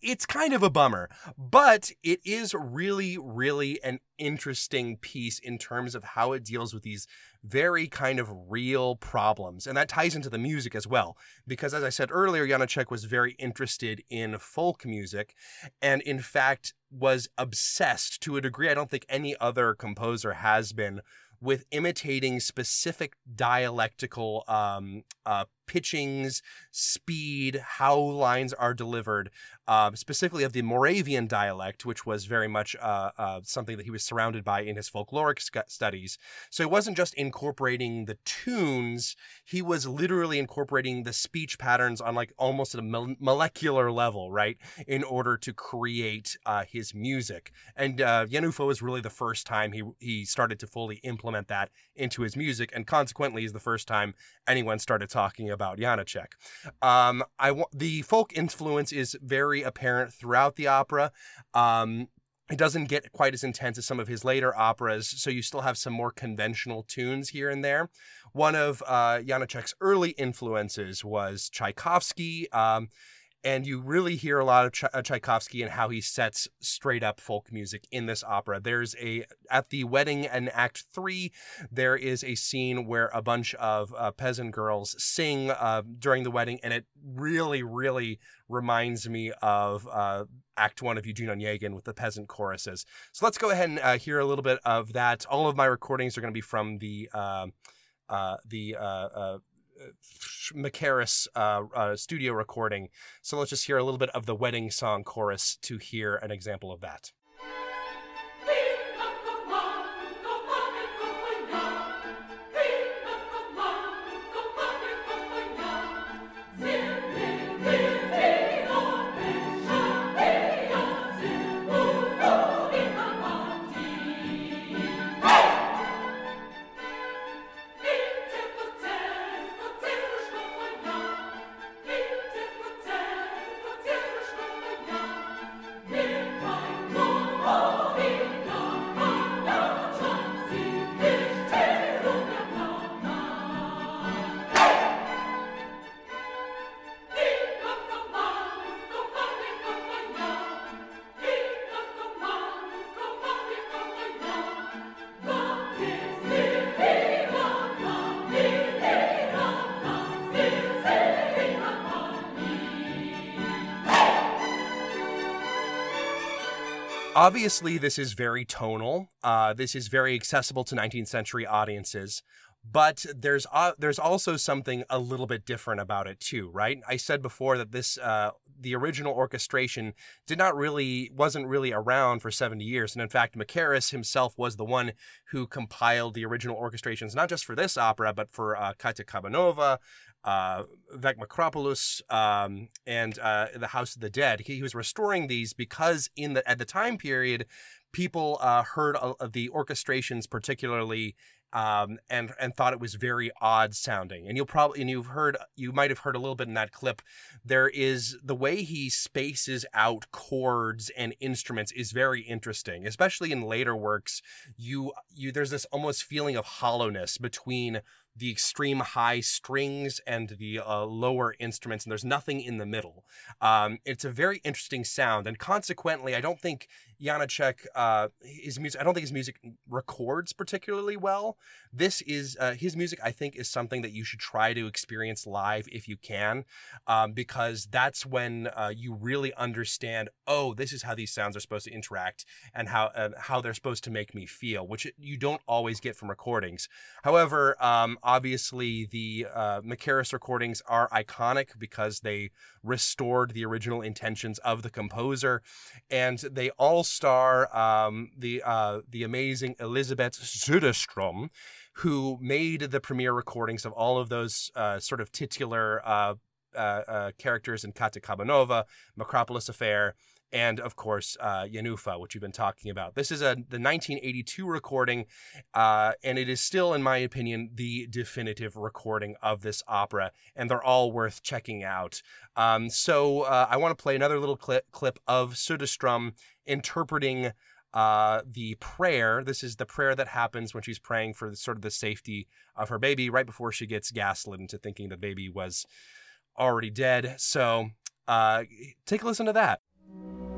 it's kind of a bummer, but it is really, really an interesting piece in terms of how it deals with these very kind of real problems. And that ties into the music as well, because as I said earlier, Janacek was very interested in folk music and, in fact, was obsessed to a degree I don't think any other composer has been with imitating specific dialectical um, uh, pitchings, speed, how lines are delivered, uh, specifically of the Moravian dialect, which was very much uh, uh, something that he was surrounded by in his folkloric sc- studies. So he wasn't just incorporating the tunes, he was literally incorporating the speech patterns on like almost a mol- molecular level, right, in order to create uh, his music. And uh, Jenůfa was really the first time he, he started to fully implement that into his music, and consequently is the first time anyone started talking about Janacek. Um, I w- the folk influence is very apparent throughout the opera. Um, it doesn't get quite as intense as some of his later operas, so you still have some more conventional tunes here and there. One of uh, Janacek's early influences was Tchaikovsky. Um, and you really hear a lot of Ch- uh, Tchaikovsky and how he sets straight up folk music in this opera. There's a at the wedding in Act Three, there is a scene where a bunch of uh, peasant girls sing uh, during the wedding, and it really, really reminds me of uh, Act One of Eugene Onegin with the peasant choruses. So let's go ahead and uh, hear a little bit of that. All of my recordings are going to be from the uh, the Mackerras uh, uh, studio recording. So let's just hear a little bit of the wedding song chorus to hear an example of that. Obviously, this is very tonal. Uh, this is very accessible to 19th century audiences. But there's uh, there's also something a little bit different about it too, right? I said before that this uh, the original orchestration did not really wasn't really around for 70 years, and in fact, Mackerras himself was the one who compiled the original orchestrations, not just for this opera, but for uh, Katia Kabanova, uh, Věc Makropulos, um, and uh, The House of the Dead. He, he was restoring these because in the at the time period, people uh, heard uh, the orchestrations particularly um, and and thought it was very odd sounding. And you'll probably and you've heard you might have heard a little bit in that clip. There is the way he spaces out chords and instruments is very interesting, especially in later works. You you there's this almost feeling of hollowness between the extreme high strings and the uh, lower instruments, and there's nothing in the middle. Um, it's a very interesting sound, and consequently, I don't think Janacek, uh, his music, I don't think his music records particularly well. This is uh, his music. I think is something that you should try to experience live if you can, um, because that's when uh, you really understand. Oh, this is how these sounds are supposed to interact, and how how they're supposed to make me feel, which you don't always get from recordings. However, um, obviously the uh, Mackerras recordings are iconic because they restored the original intentions of the composer, and they all star um, the uh, the amazing Elisabeth Söderström, who made the premiere recordings of all of those uh, sort of titular uh, uh, uh characters in Katia Kabanova, Makropulos Affair, and of course uh, Jenůfa, which you've been talking about. This is a the 1982 recording, uh, and it is still, in my opinion, the definitive recording of this opera, and they're all worth checking out. Um, so uh, I want to play another little clip clip of Söderström interpreting. Uh, the prayer. This is the prayer that happens when she's praying for the, sort of the safety of her baby right before she gets gaslit into thinking the baby was already dead. So uh, take a listen to that. Thank you.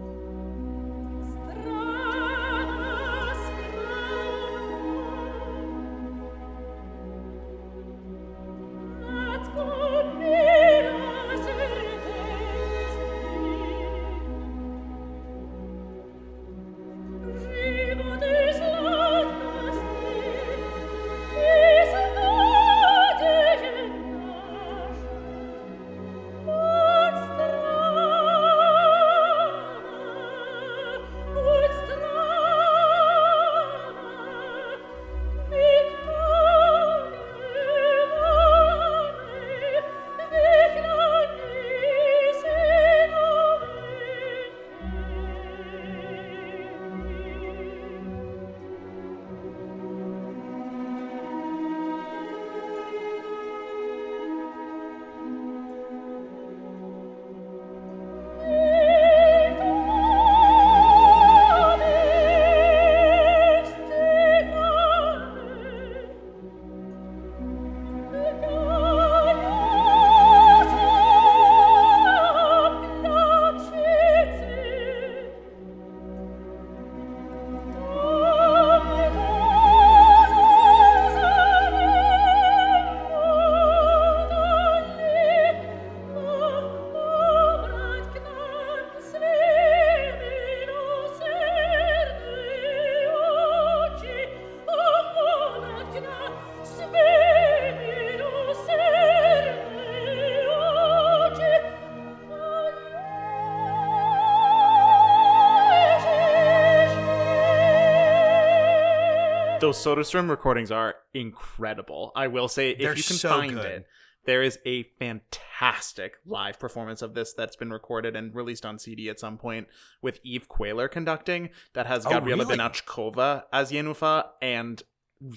Those Soderstrom recordings are incredible. I will say, if They're you can so find good. it, there is a fantastic live performance of this that's been recorded and released on CD at some point with Eve Queler conducting. That has Oh, Gabriela really? Beňačková as Jenůfa and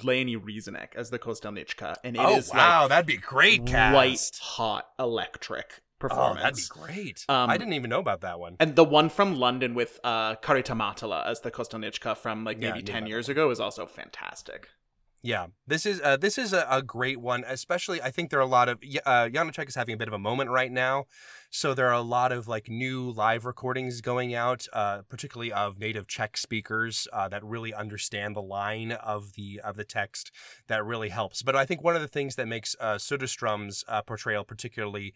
Leonie Rysanek as the Kostelnichka, and it oh, is oh wow, that'd be great like cast. white hot electric Oh, performance. that'd be great. Um, I didn't even know about that one. And the one from London with uh, Karita Mattila as the Kostelnichka from like maybe knew 10 years ago is also fantastic. Yeah, this is uh, this is a, a great one. Especially, I think there are a lot of uh, Janacek is having a bit of a moment right now, so there are a lot of like new live recordings going out, uh, particularly of native Czech speakers uh, that really understand the line of the of the text. That really helps. But I think one of the things that makes uh, Soderstrom's uh, portrayal particularly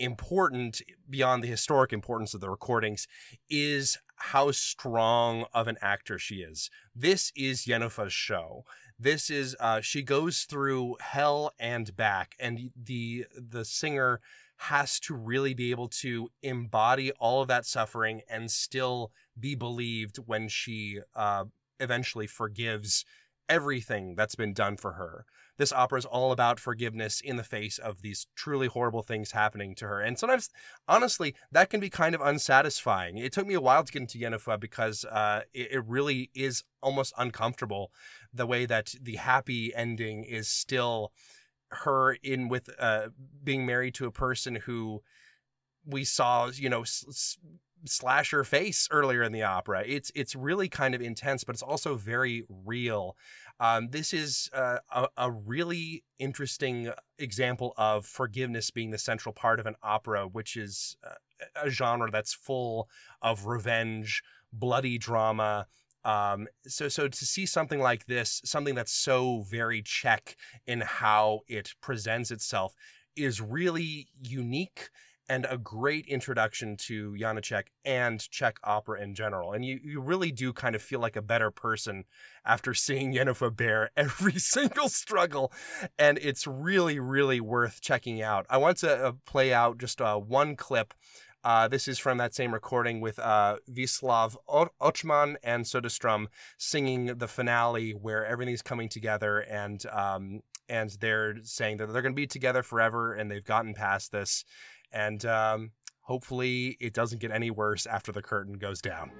important beyond the historic importance of the recordings is how strong of an actor she is. This is Jenůfa's show this is uh she goes through hell and back and the the singer has to really be able to embody all of that suffering and still be believed when she uh eventually forgives everything that's been done for her this opera is all about forgiveness in the face of these truly horrible things happening to her. And sometimes honestly that can be kind of unsatisfying. It took me a while to get into Jenůfa because uh it, it really is almost uncomfortable the way that the happy ending is still her in with uh being married to a person who we saw you know s- slash her face earlier in the opera. It's it's really kind of intense but it's also very real um, this is uh, a, a really interesting example of forgiveness being the central part of an opera which is uh, a genre that's full of revenge bloody drama um, so so to see something like this, something that's so very Czech in how it presents itself, is really unique and a great introduction to Janacek and Czech opera in general. And you, you really do kind of feel like a better person after seeing Jenůfa bear every single struggle. And it's really, really worth checking out. I want to uh, play out just uh, one clip uh, this is from that same recording with uh, Wiesław Ochman and Soderstrom singing the finale where everything's coming together and um, and they're saying that they're going to be together forever and they've gotten past this and um, hopefully it doesn't get any worse after the curtain goes down.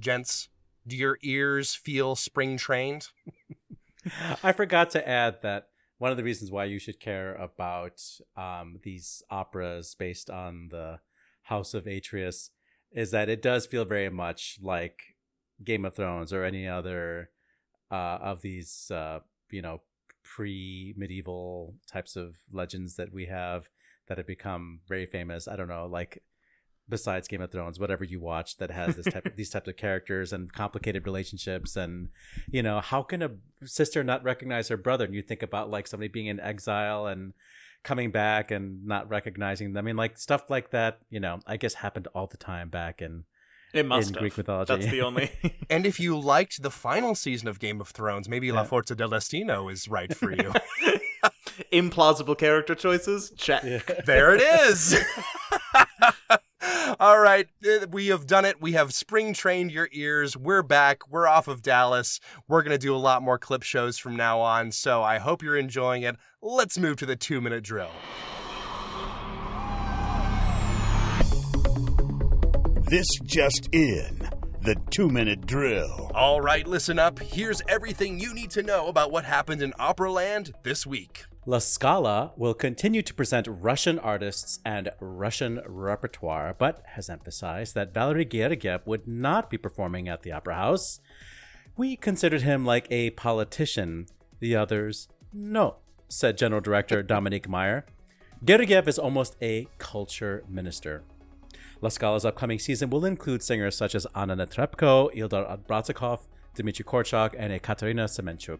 Gents, do your ears feel spring trained? I forgot to add that one of the reasons why you should care about um, these operas based on the House of Atreus is that it does feel very much like Game of Thrones or any other uh, of these, uh, you know, pre-medieval types of legends that we have that have become very famous. I don't know, like besides Game of Thrones, whatever you watch that has this type of, these types of characters and complicated relationships and you know, how can a sister not recognize her brother? And you think about like somebody being in exile and coming back and not recognizing them. I mean, like stuff like that, you know, I guess happened all the time back in It must In have. Greek mythology. That's the only. And if you liked the final season of Game of Thrones, maybe La Yeah. Forza del Destino is right for you. Implausible character choices? Check. there it is. All right, uh, we have done it. We have spring trained your ears. We're back. We're off of Dallas. We're going to do a lot more clip shows from now on. So I hope you're enjoying it. Let's move to the two minute drill. This just in the two minute drill. All right, listen up. Here's everything you need to know about what happened in Operaland this week. La Scala will continue to present Russian artists and Russian repertoire, but has emphasized that Valery Gergiev would not be performing at the Opera House. We considered him like a politician. The others, no, said General Director Dominique Meyer. Gergiev is almost a culture minister. La Scala's upcoming season will include singers such as Anna Netrebko, Ildar Abdrazakov, Dmitry Korchak, and Ekaterina Semenchuk.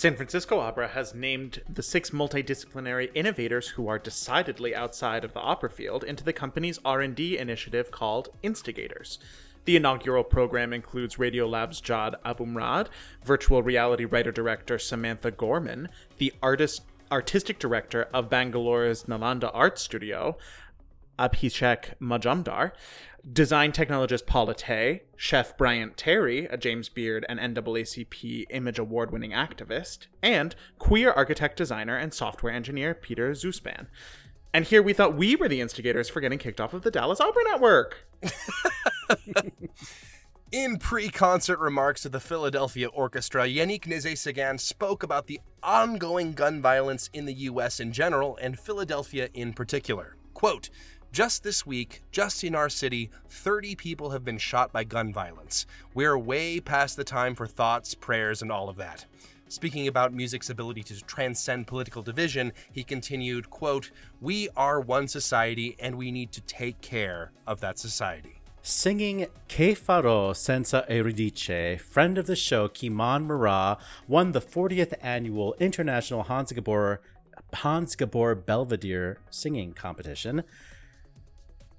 San Francisco Opera has named the six multidisciplinary innovators who are decidedly outside of the opera field into the company's R&D initiative called Instigators. The inaugural program includes Radiolab's Jad Abumrad, virtual reality writer-director Samantha Gorman, the artist artistic director of Bangalore's Nalanda Art Studio, Abhishek Majumdar, design technologist Paula Tay, chef Bryant Terry, a James Beard and NAACP Image Award winning activist, and queer architect, designer, and software engineer Peter Zuspan. And here we thought we were the instigators for getting kicked off of the Dallas Opera Network. In pre-concert remarks to the Philadelphia Orchestra, Yannick Nézet-Séguin spoke about the ongoing gun violence in the U.S. in general and Philadelphia in particular. Quote, just this week, just in our city, 30 people have been shot by gun violence. We're way past the time for thoughts, prayers, and all of that. Speaking about music's ability to transcend political division, he continued, quote, We are one society and we need to take care of that society. Singing Che farò senza Euridice, friend of the show Key'mon Murrah won the 40th annual International Hans Gabor Hans Gabor Belvedere singing competition.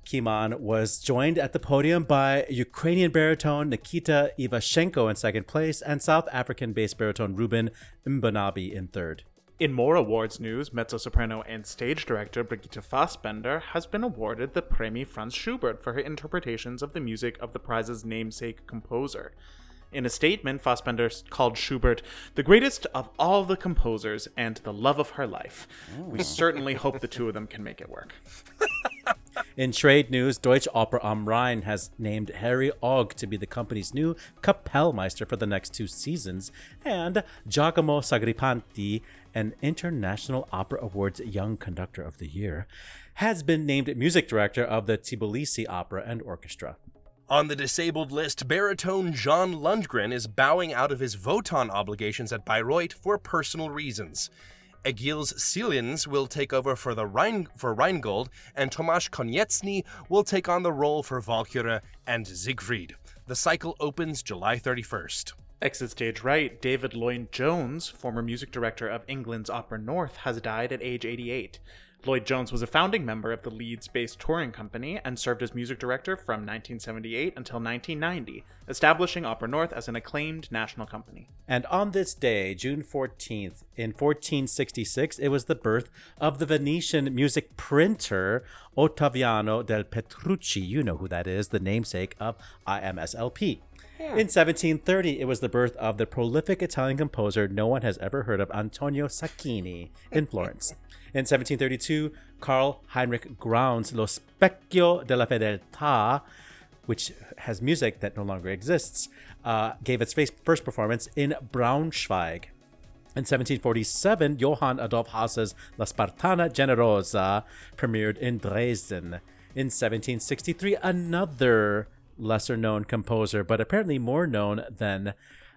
Key'mon was joined at the podium by Ukrainian baritone Nikita Ivasechko in second place and South African bass baritone Ruben Mbanabi in third. In more awards news, mezzo soprano and stage director Brigitte Fassbender has been awarded the Premi Franz Schubert for her interpretations of the music of the prize's namesake composer. In a statement, Fassbender called Schubert the greatest of all the composers and the love of her life. We certainly hope the two of them can make it work. In trade news, Deutsche Oper am Rhein has named Harry Ogg to be the company's new Kapellmeister for the next two seasons, and Giacomo Sagripanti, an International Opera Awards Young Conductor of the Year, has been named music director of the Tbilisi Opera and Orchestra. On the disabled list, baritone John Lundgren is bowing out of his Wotan obligations at Bayreuth for personal reasons. Egils Silins will take over for the Rhein, for Rheingold, and Tomasz Konieczny will take on the role for Valkyra and Siegfried. The cycle opens July 31st. Exit stage right, David Lloyd Jones, former music director of England's Opera North, has died at age 88. Lloyd Jones was a founding member of the Leeds based touring company and served as music director from 1978 until 1990, establishing Opera North as an acclaimed national company. And on this day, June 14th, in 1466, it was the birth of the Venetian music printer Ottaviano dei Petrucci. You know who that is, the namesake of IMSLP. In 1730, it was the birth of the prolific Italian composer no one has ever heard of, Antonio Sacchini, in Florence. In 1732, Karl Heinrich Graun's Lo Specchio della Fedeltà, which has music that no longer exists, uh, gave its first performance in Braunschweig. In 1747, Johann Adolf Hasse's La Spartana Generosa premiered in Dresden. In 1763, another lesser known composer, but apparently more known than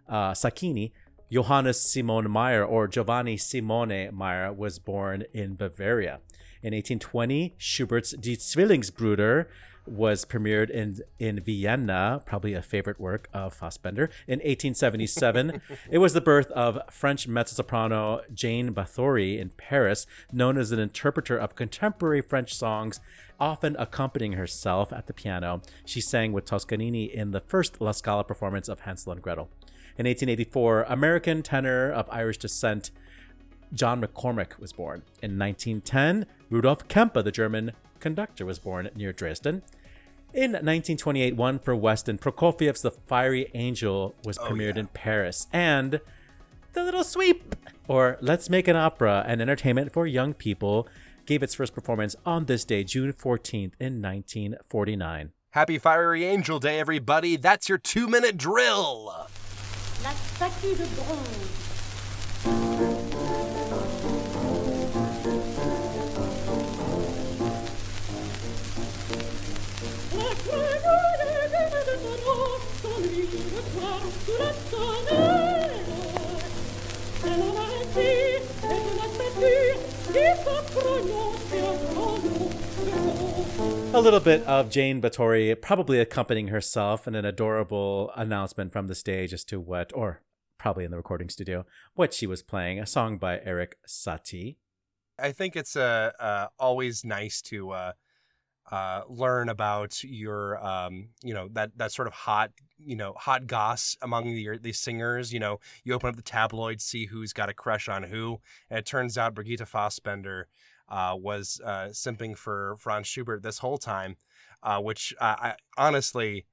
uh, Sacchini, Johannes Simon Mayr or Giovanni Simone Mayr was born in Bavaria. In 1820, Schubert's Die Zwillingsbrüder was premiered in, in Vienna, probably a favorite work of Fassbender. In 1877, it was the birth of French mezzo-soprano Jane Bathori in Paris, known as an interpreter of contemporary French songs, often accompanying herself at the piano. She sang with Toscanini in the first La Scala performance of Hansel and Gretel. In 1884, American tenor of Irish descent John McCormack was born. In 1910, Rudolf Kempe, the German conductor, was born near Dresden. In 1928, one for Weston, Prokofiev's The Fiery Angel was oh, premiered in Paris. And The Little Sweep, or Let's Make an Opera, an entertainment for young people, gave its first performance on this day, June 14th, in 1949. Happy Fiery Angel Day, everybody. That's your two minute drill. La statue de bronze. A little bit of Jane Bathori probably accompanying herself and an adorable announcement from the stage as to what, or probably in the recording studio, what she was playing. A song by Erik Satie. I think it's uh, uh, always nice to uh, uh, learn about your, um, you know, that, that sort of hot, you know, hot goss among the, the singers. You know, you open up the tabloids, see who's got a crush on who, and it turns out Brigitte Fassbender uh, was uh, simping for Franz Schubert this whole time, uh, which I honestly,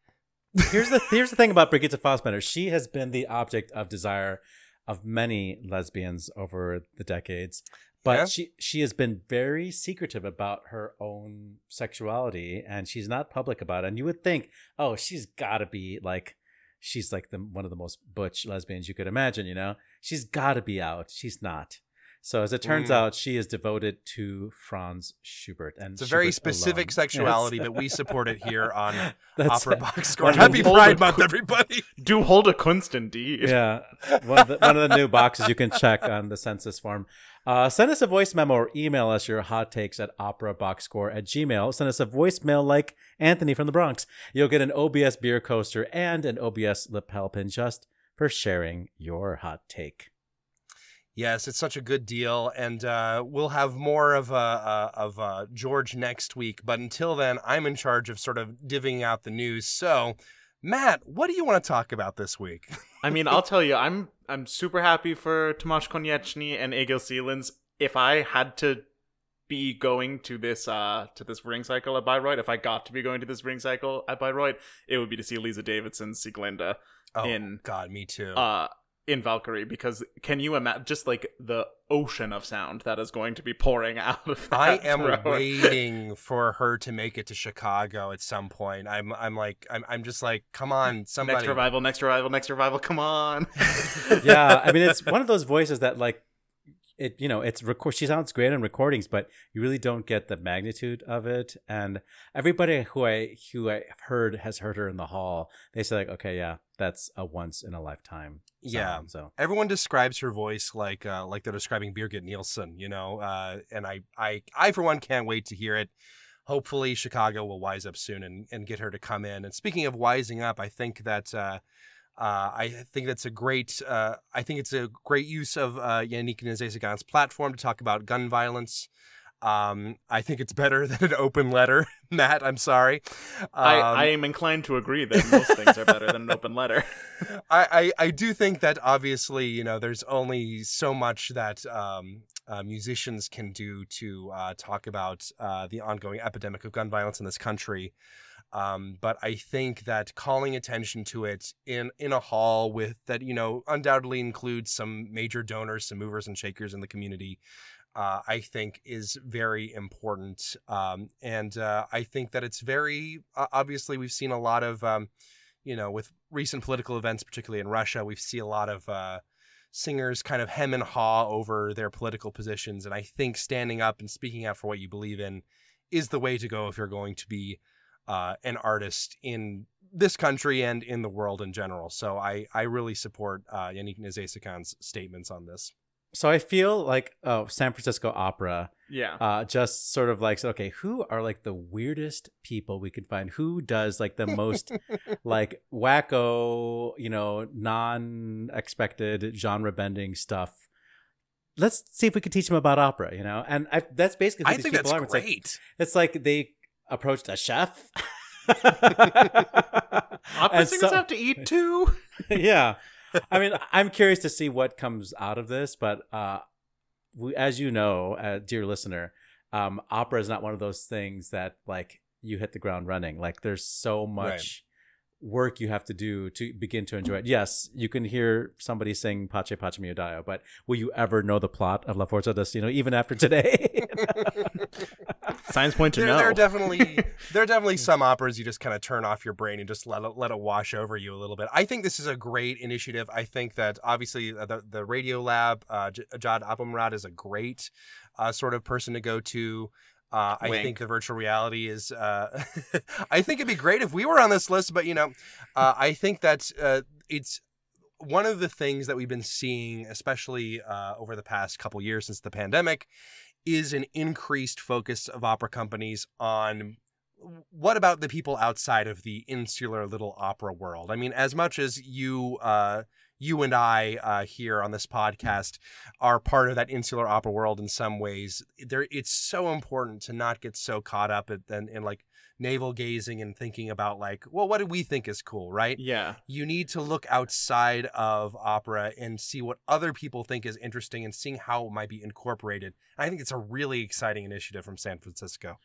Here's the here's the thing about Brigitte Fassbender. She has been the object of desire of many lesbians over the decades. But Yeah. she she has been very secretive about her own sexuality and she's not public about it. And you would think, oh, she's gotta be like she's like the one of the most butch lesbians you could imagine, you know? She's gotta be out. She's not. So as it turns Mm. out, she is devoted to Franz Schubert, and it's a very specific alone. sexuality, Yes. but we support it here on That's- Opera Box Score. one Happy Pride Month, everybody! Du holde Kunst indeed. yeah, one of, the, one of the new boxes you can check on the census form. Uh, send us a voice memo or email us your hot takes at operaboxscore at gmail. Send us a voicemail like Anthony from the Bronx. You'll get an OBS beer coaster and an OBS lapel pin just for sharing your hot take. Yes, it's such a good deal, and uh, we'll have more of uh, uh, of uh, George next week. But until then, I'm in charge of sort of divvying out the news. So, Matt, what do you want to talk about this week? I mean, I'll tell you, I'm I'm super happy for Tomasz Konieczny and Egils Siliņš. If I had to be going to this uh to this ring cycle at Bayreuth, if I got to be going to this ring cycle at Bayreuth, it would be to see Lise Davidsen, Sieglinde Oh in God, me too. uh in Valkyrie because can you imagine just like the ocean of sound that is going to be pouring out of that I am throat? waiting for her to make it to Chicago at some point. I'm I'm like I'm I'm just like, come on, somebody. next revival, next revival, next revival, come on. yeah, I mean, it's one of those voices that like it. You know, it's record. She sounds great on recordings, but you really don't get the magnitude of it. And everybody who I who I heard has heard her in the hall. They say like, okay, yeah, that's a once in a lifetime. Yeah. sound, So Everyone describes her voice like uh, like they're describing Birgit Nilsson, you know. Uh, and I, I I for one can't wait to hear it. Hopefully, Chicago will wise up soon and, and get her to come in. And speaking of wising up, I think that uh, uh, I think that's a great. Uh, I think it's a great use of uh, Yannick Nézet-Séguin's platform to talk about gun violence. Um, I think it's better than an open letter, Matt. I'm sorry. I, Um, I am inclined to agree that most things are better than an open letter. I, I, I do think that obviously, you know, there's only so much that um, uh, musicians can do to uh, talk about uh, the ongoing epidemic of gun violence in this country. Um, but I think that calling attention to it in in a hall with that, you know, undoubtedly includes some major donors, some movers and shakers in the community. Uh, I think is very important, um, and uh, I think that it's very uh, obviously we've seen a lot of um, you know, with recent political events, particularly in Russia, we see a lot of uh, singers kind of hem and haw over their political positions. And I think standing up and speaking out for what you believe in is the way to go if you're going to be uh, an artist in this country and in the world in general. So I, I really support uh, Yannick Nézet-Séguin's statements on this. So I feel like oh, San Francisco Opera Yeah. uh, just sort of like okay, who are like the weirdest people we can find? Who does like the most like wacko, you know, non-expected genre bending stuff? Let's see if we can teach them about opera, you know. And I, that's basically I think people that's are. It's like- great. It's like they approached a chef. Opera And singers so- have to eat too. yeah. I mean, I'm curious to see what comes out of this, but uh, we, as you know, uh, dear listener, um, opera is not one of those things that like you hit the ground running. Like, there's so much work you have to do to begin to enjoy it. Yes, you can hear somebody sing Pace Pace Mio Dio, but will you ever know the plot of La Forza Destino even after today? Science point to there, know. there are definitely there are definitely some operas you just kind of turn off your brain and just let it let it wash over you a little bit. I think this is a great initiative. I think that obviously uh, the the Radio Lab, uh, J- Jad Abumrad is a great uh, sort of person to go to. Uh, I think the virtual reality is. Uh, I think it'd be great if we were on this list, but you know, uh, I think that uh, it's one of the things that we've been seeing, especially uh, over the past couple years since the pandemic, is an increased focus of opera companies on what about the people outside of the insular little opera world? I mean, as much as you, uh, you and I uh, here on this podcast are part of that insular opera world in some ways, there it's so important to not get so caught up in, in, in like navel gazing and thinking about like, well, what do we think is cool, right? yeah. you need to look outside of opera and see what other people think is interesting and seeing how it might be incorporated. I think it's a really exciting initiative from San Francisco.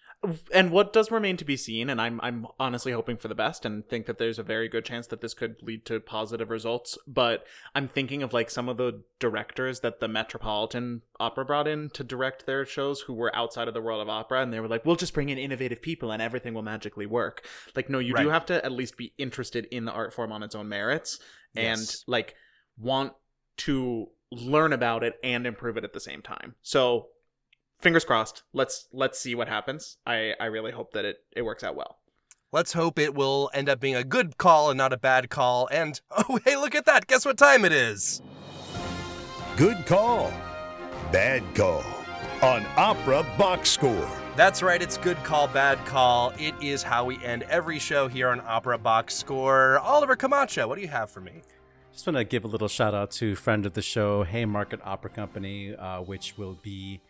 and what does remain to be seen and I'm I'm honestly hoping for the best and think that there's a very good chance that this could lead to positive results but I'm thinking of like some of the directors that the Metropolitan Opera brought in to direct their shows who were outside of the world of opera and they were like we'll just bring in innovative people and everything will magically work like no you do have to at least be interested in the art form on its own merits and Yes. like want to learn about it and improve it at the same time so fingers crossed let's let's see what happens i i really hope that it it works out well Let's hope it will end up being a good call and not a bad call. And oh, hey, look at that. Guess what time it is? Good call. Bad call. On Opera Box Score. That's right, it's good call, bad call. It is how we end every show here on Opera Box Score. Oliver Camacho, what do you have for me? Just want to give a little shout out to friend of the show, Haymarket Opera Company, uh, which will be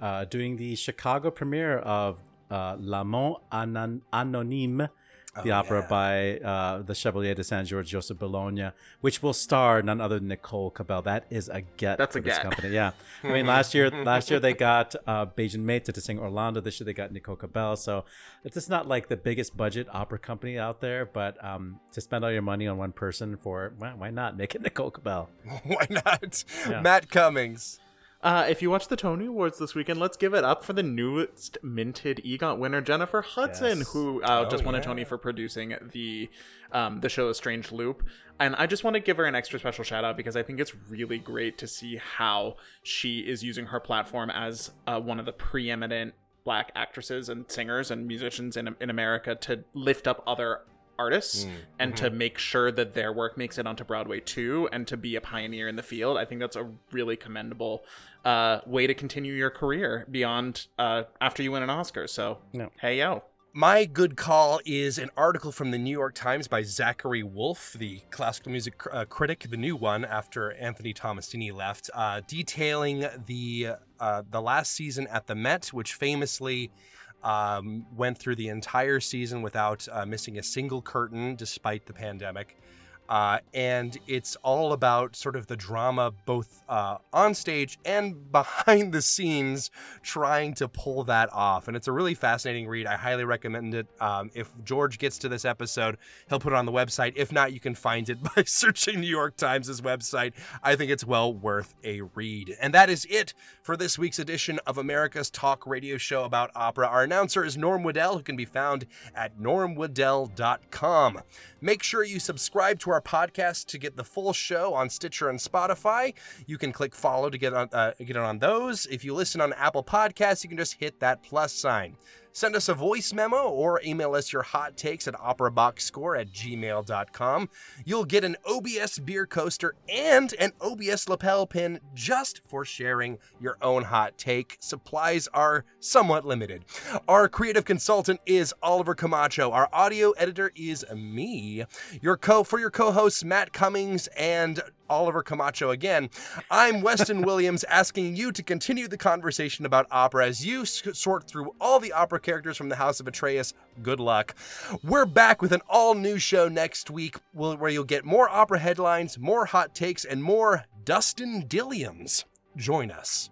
uh, doing the Chicago premiere of uh, L'Amant Anon- Anonyme, the Oh, opera yeah. by uh, the Chevalier de Saint George Joseph Bologne, which will star none other than Nicole Cabell. That is a get That's a this get. company. Yeah, I mean last year last year they got uh, Bejun Mehta to sing Orlando. This year they got Nicole Cabell. So it's just not like the biggest budget opera company out there, but um, to spend all your money on one person for why, why not make it Nicole Cabell? Why not? Yeah. Matt Cummings. Uh if you watch the tony awards this weekend let's give it up for the newest minted egot winner jennifer hudson Yes. who uh, Oh, just won a tony for producing the um the show A strange loop and i just want to give her an extra special shout out because i think it's really great to see how she is using her platform as uh, one of the preeminent black actresses and singers and musicians in, in america to lift up other artists and to make sure that their work makes it onto Broadway too and to be a pioneer in the field. I think that's a really commendable uh, way to continue your career beyond uh, after you win an Oscar. So, No. hey yo. My good call is an article from the New York Times by Zachary Woolfe, the classical music cr- uh, critic, the new one after Anthony Tommasini left, uh, detailing the uh, the last season at the Met, which famously um, went through the entire season without uh, missing a single curtain despite the pandemic. Uh, and it's all about sort of the drama both uh, on stage and behind the scenes trying to pull that off. And it's a really fascinating read. I highly recommend it. Um, if george gets to this episode he'll put it on the website. If not you can find it by searching new york times' website. I think it's well worth a read. And that is it for this week's edition of america's talk radio show about opera. Our announcer is norm waddell who can be found at normwaddell.com make sure you subscribe to our podcast to get the full show on stitcher and spotify. You can click follow to get on uh, get it on those. If you listen on apple podcasts you can just hit that plus sign Send us a voice memo or email us your hot takes at operaboxscore at gmail.com. You'll get an OBS beer coaster and an OBS lapel pin just for sharing your own hot take. Supplies are somewhat limited. Our creative consultant is Oliver Camacho. Our audio editor is me. Your co for your co-hosts Matt Cummings and Oliver Camacho again. I'm Weston Williams asking you to continue the conversation about opera as you sort through all the opera characters from the House of Atreus. Good luck. We're back with an all new show next week where you'll get more opera headlines, more hot takes, and more Dustin Dilliams. Join us.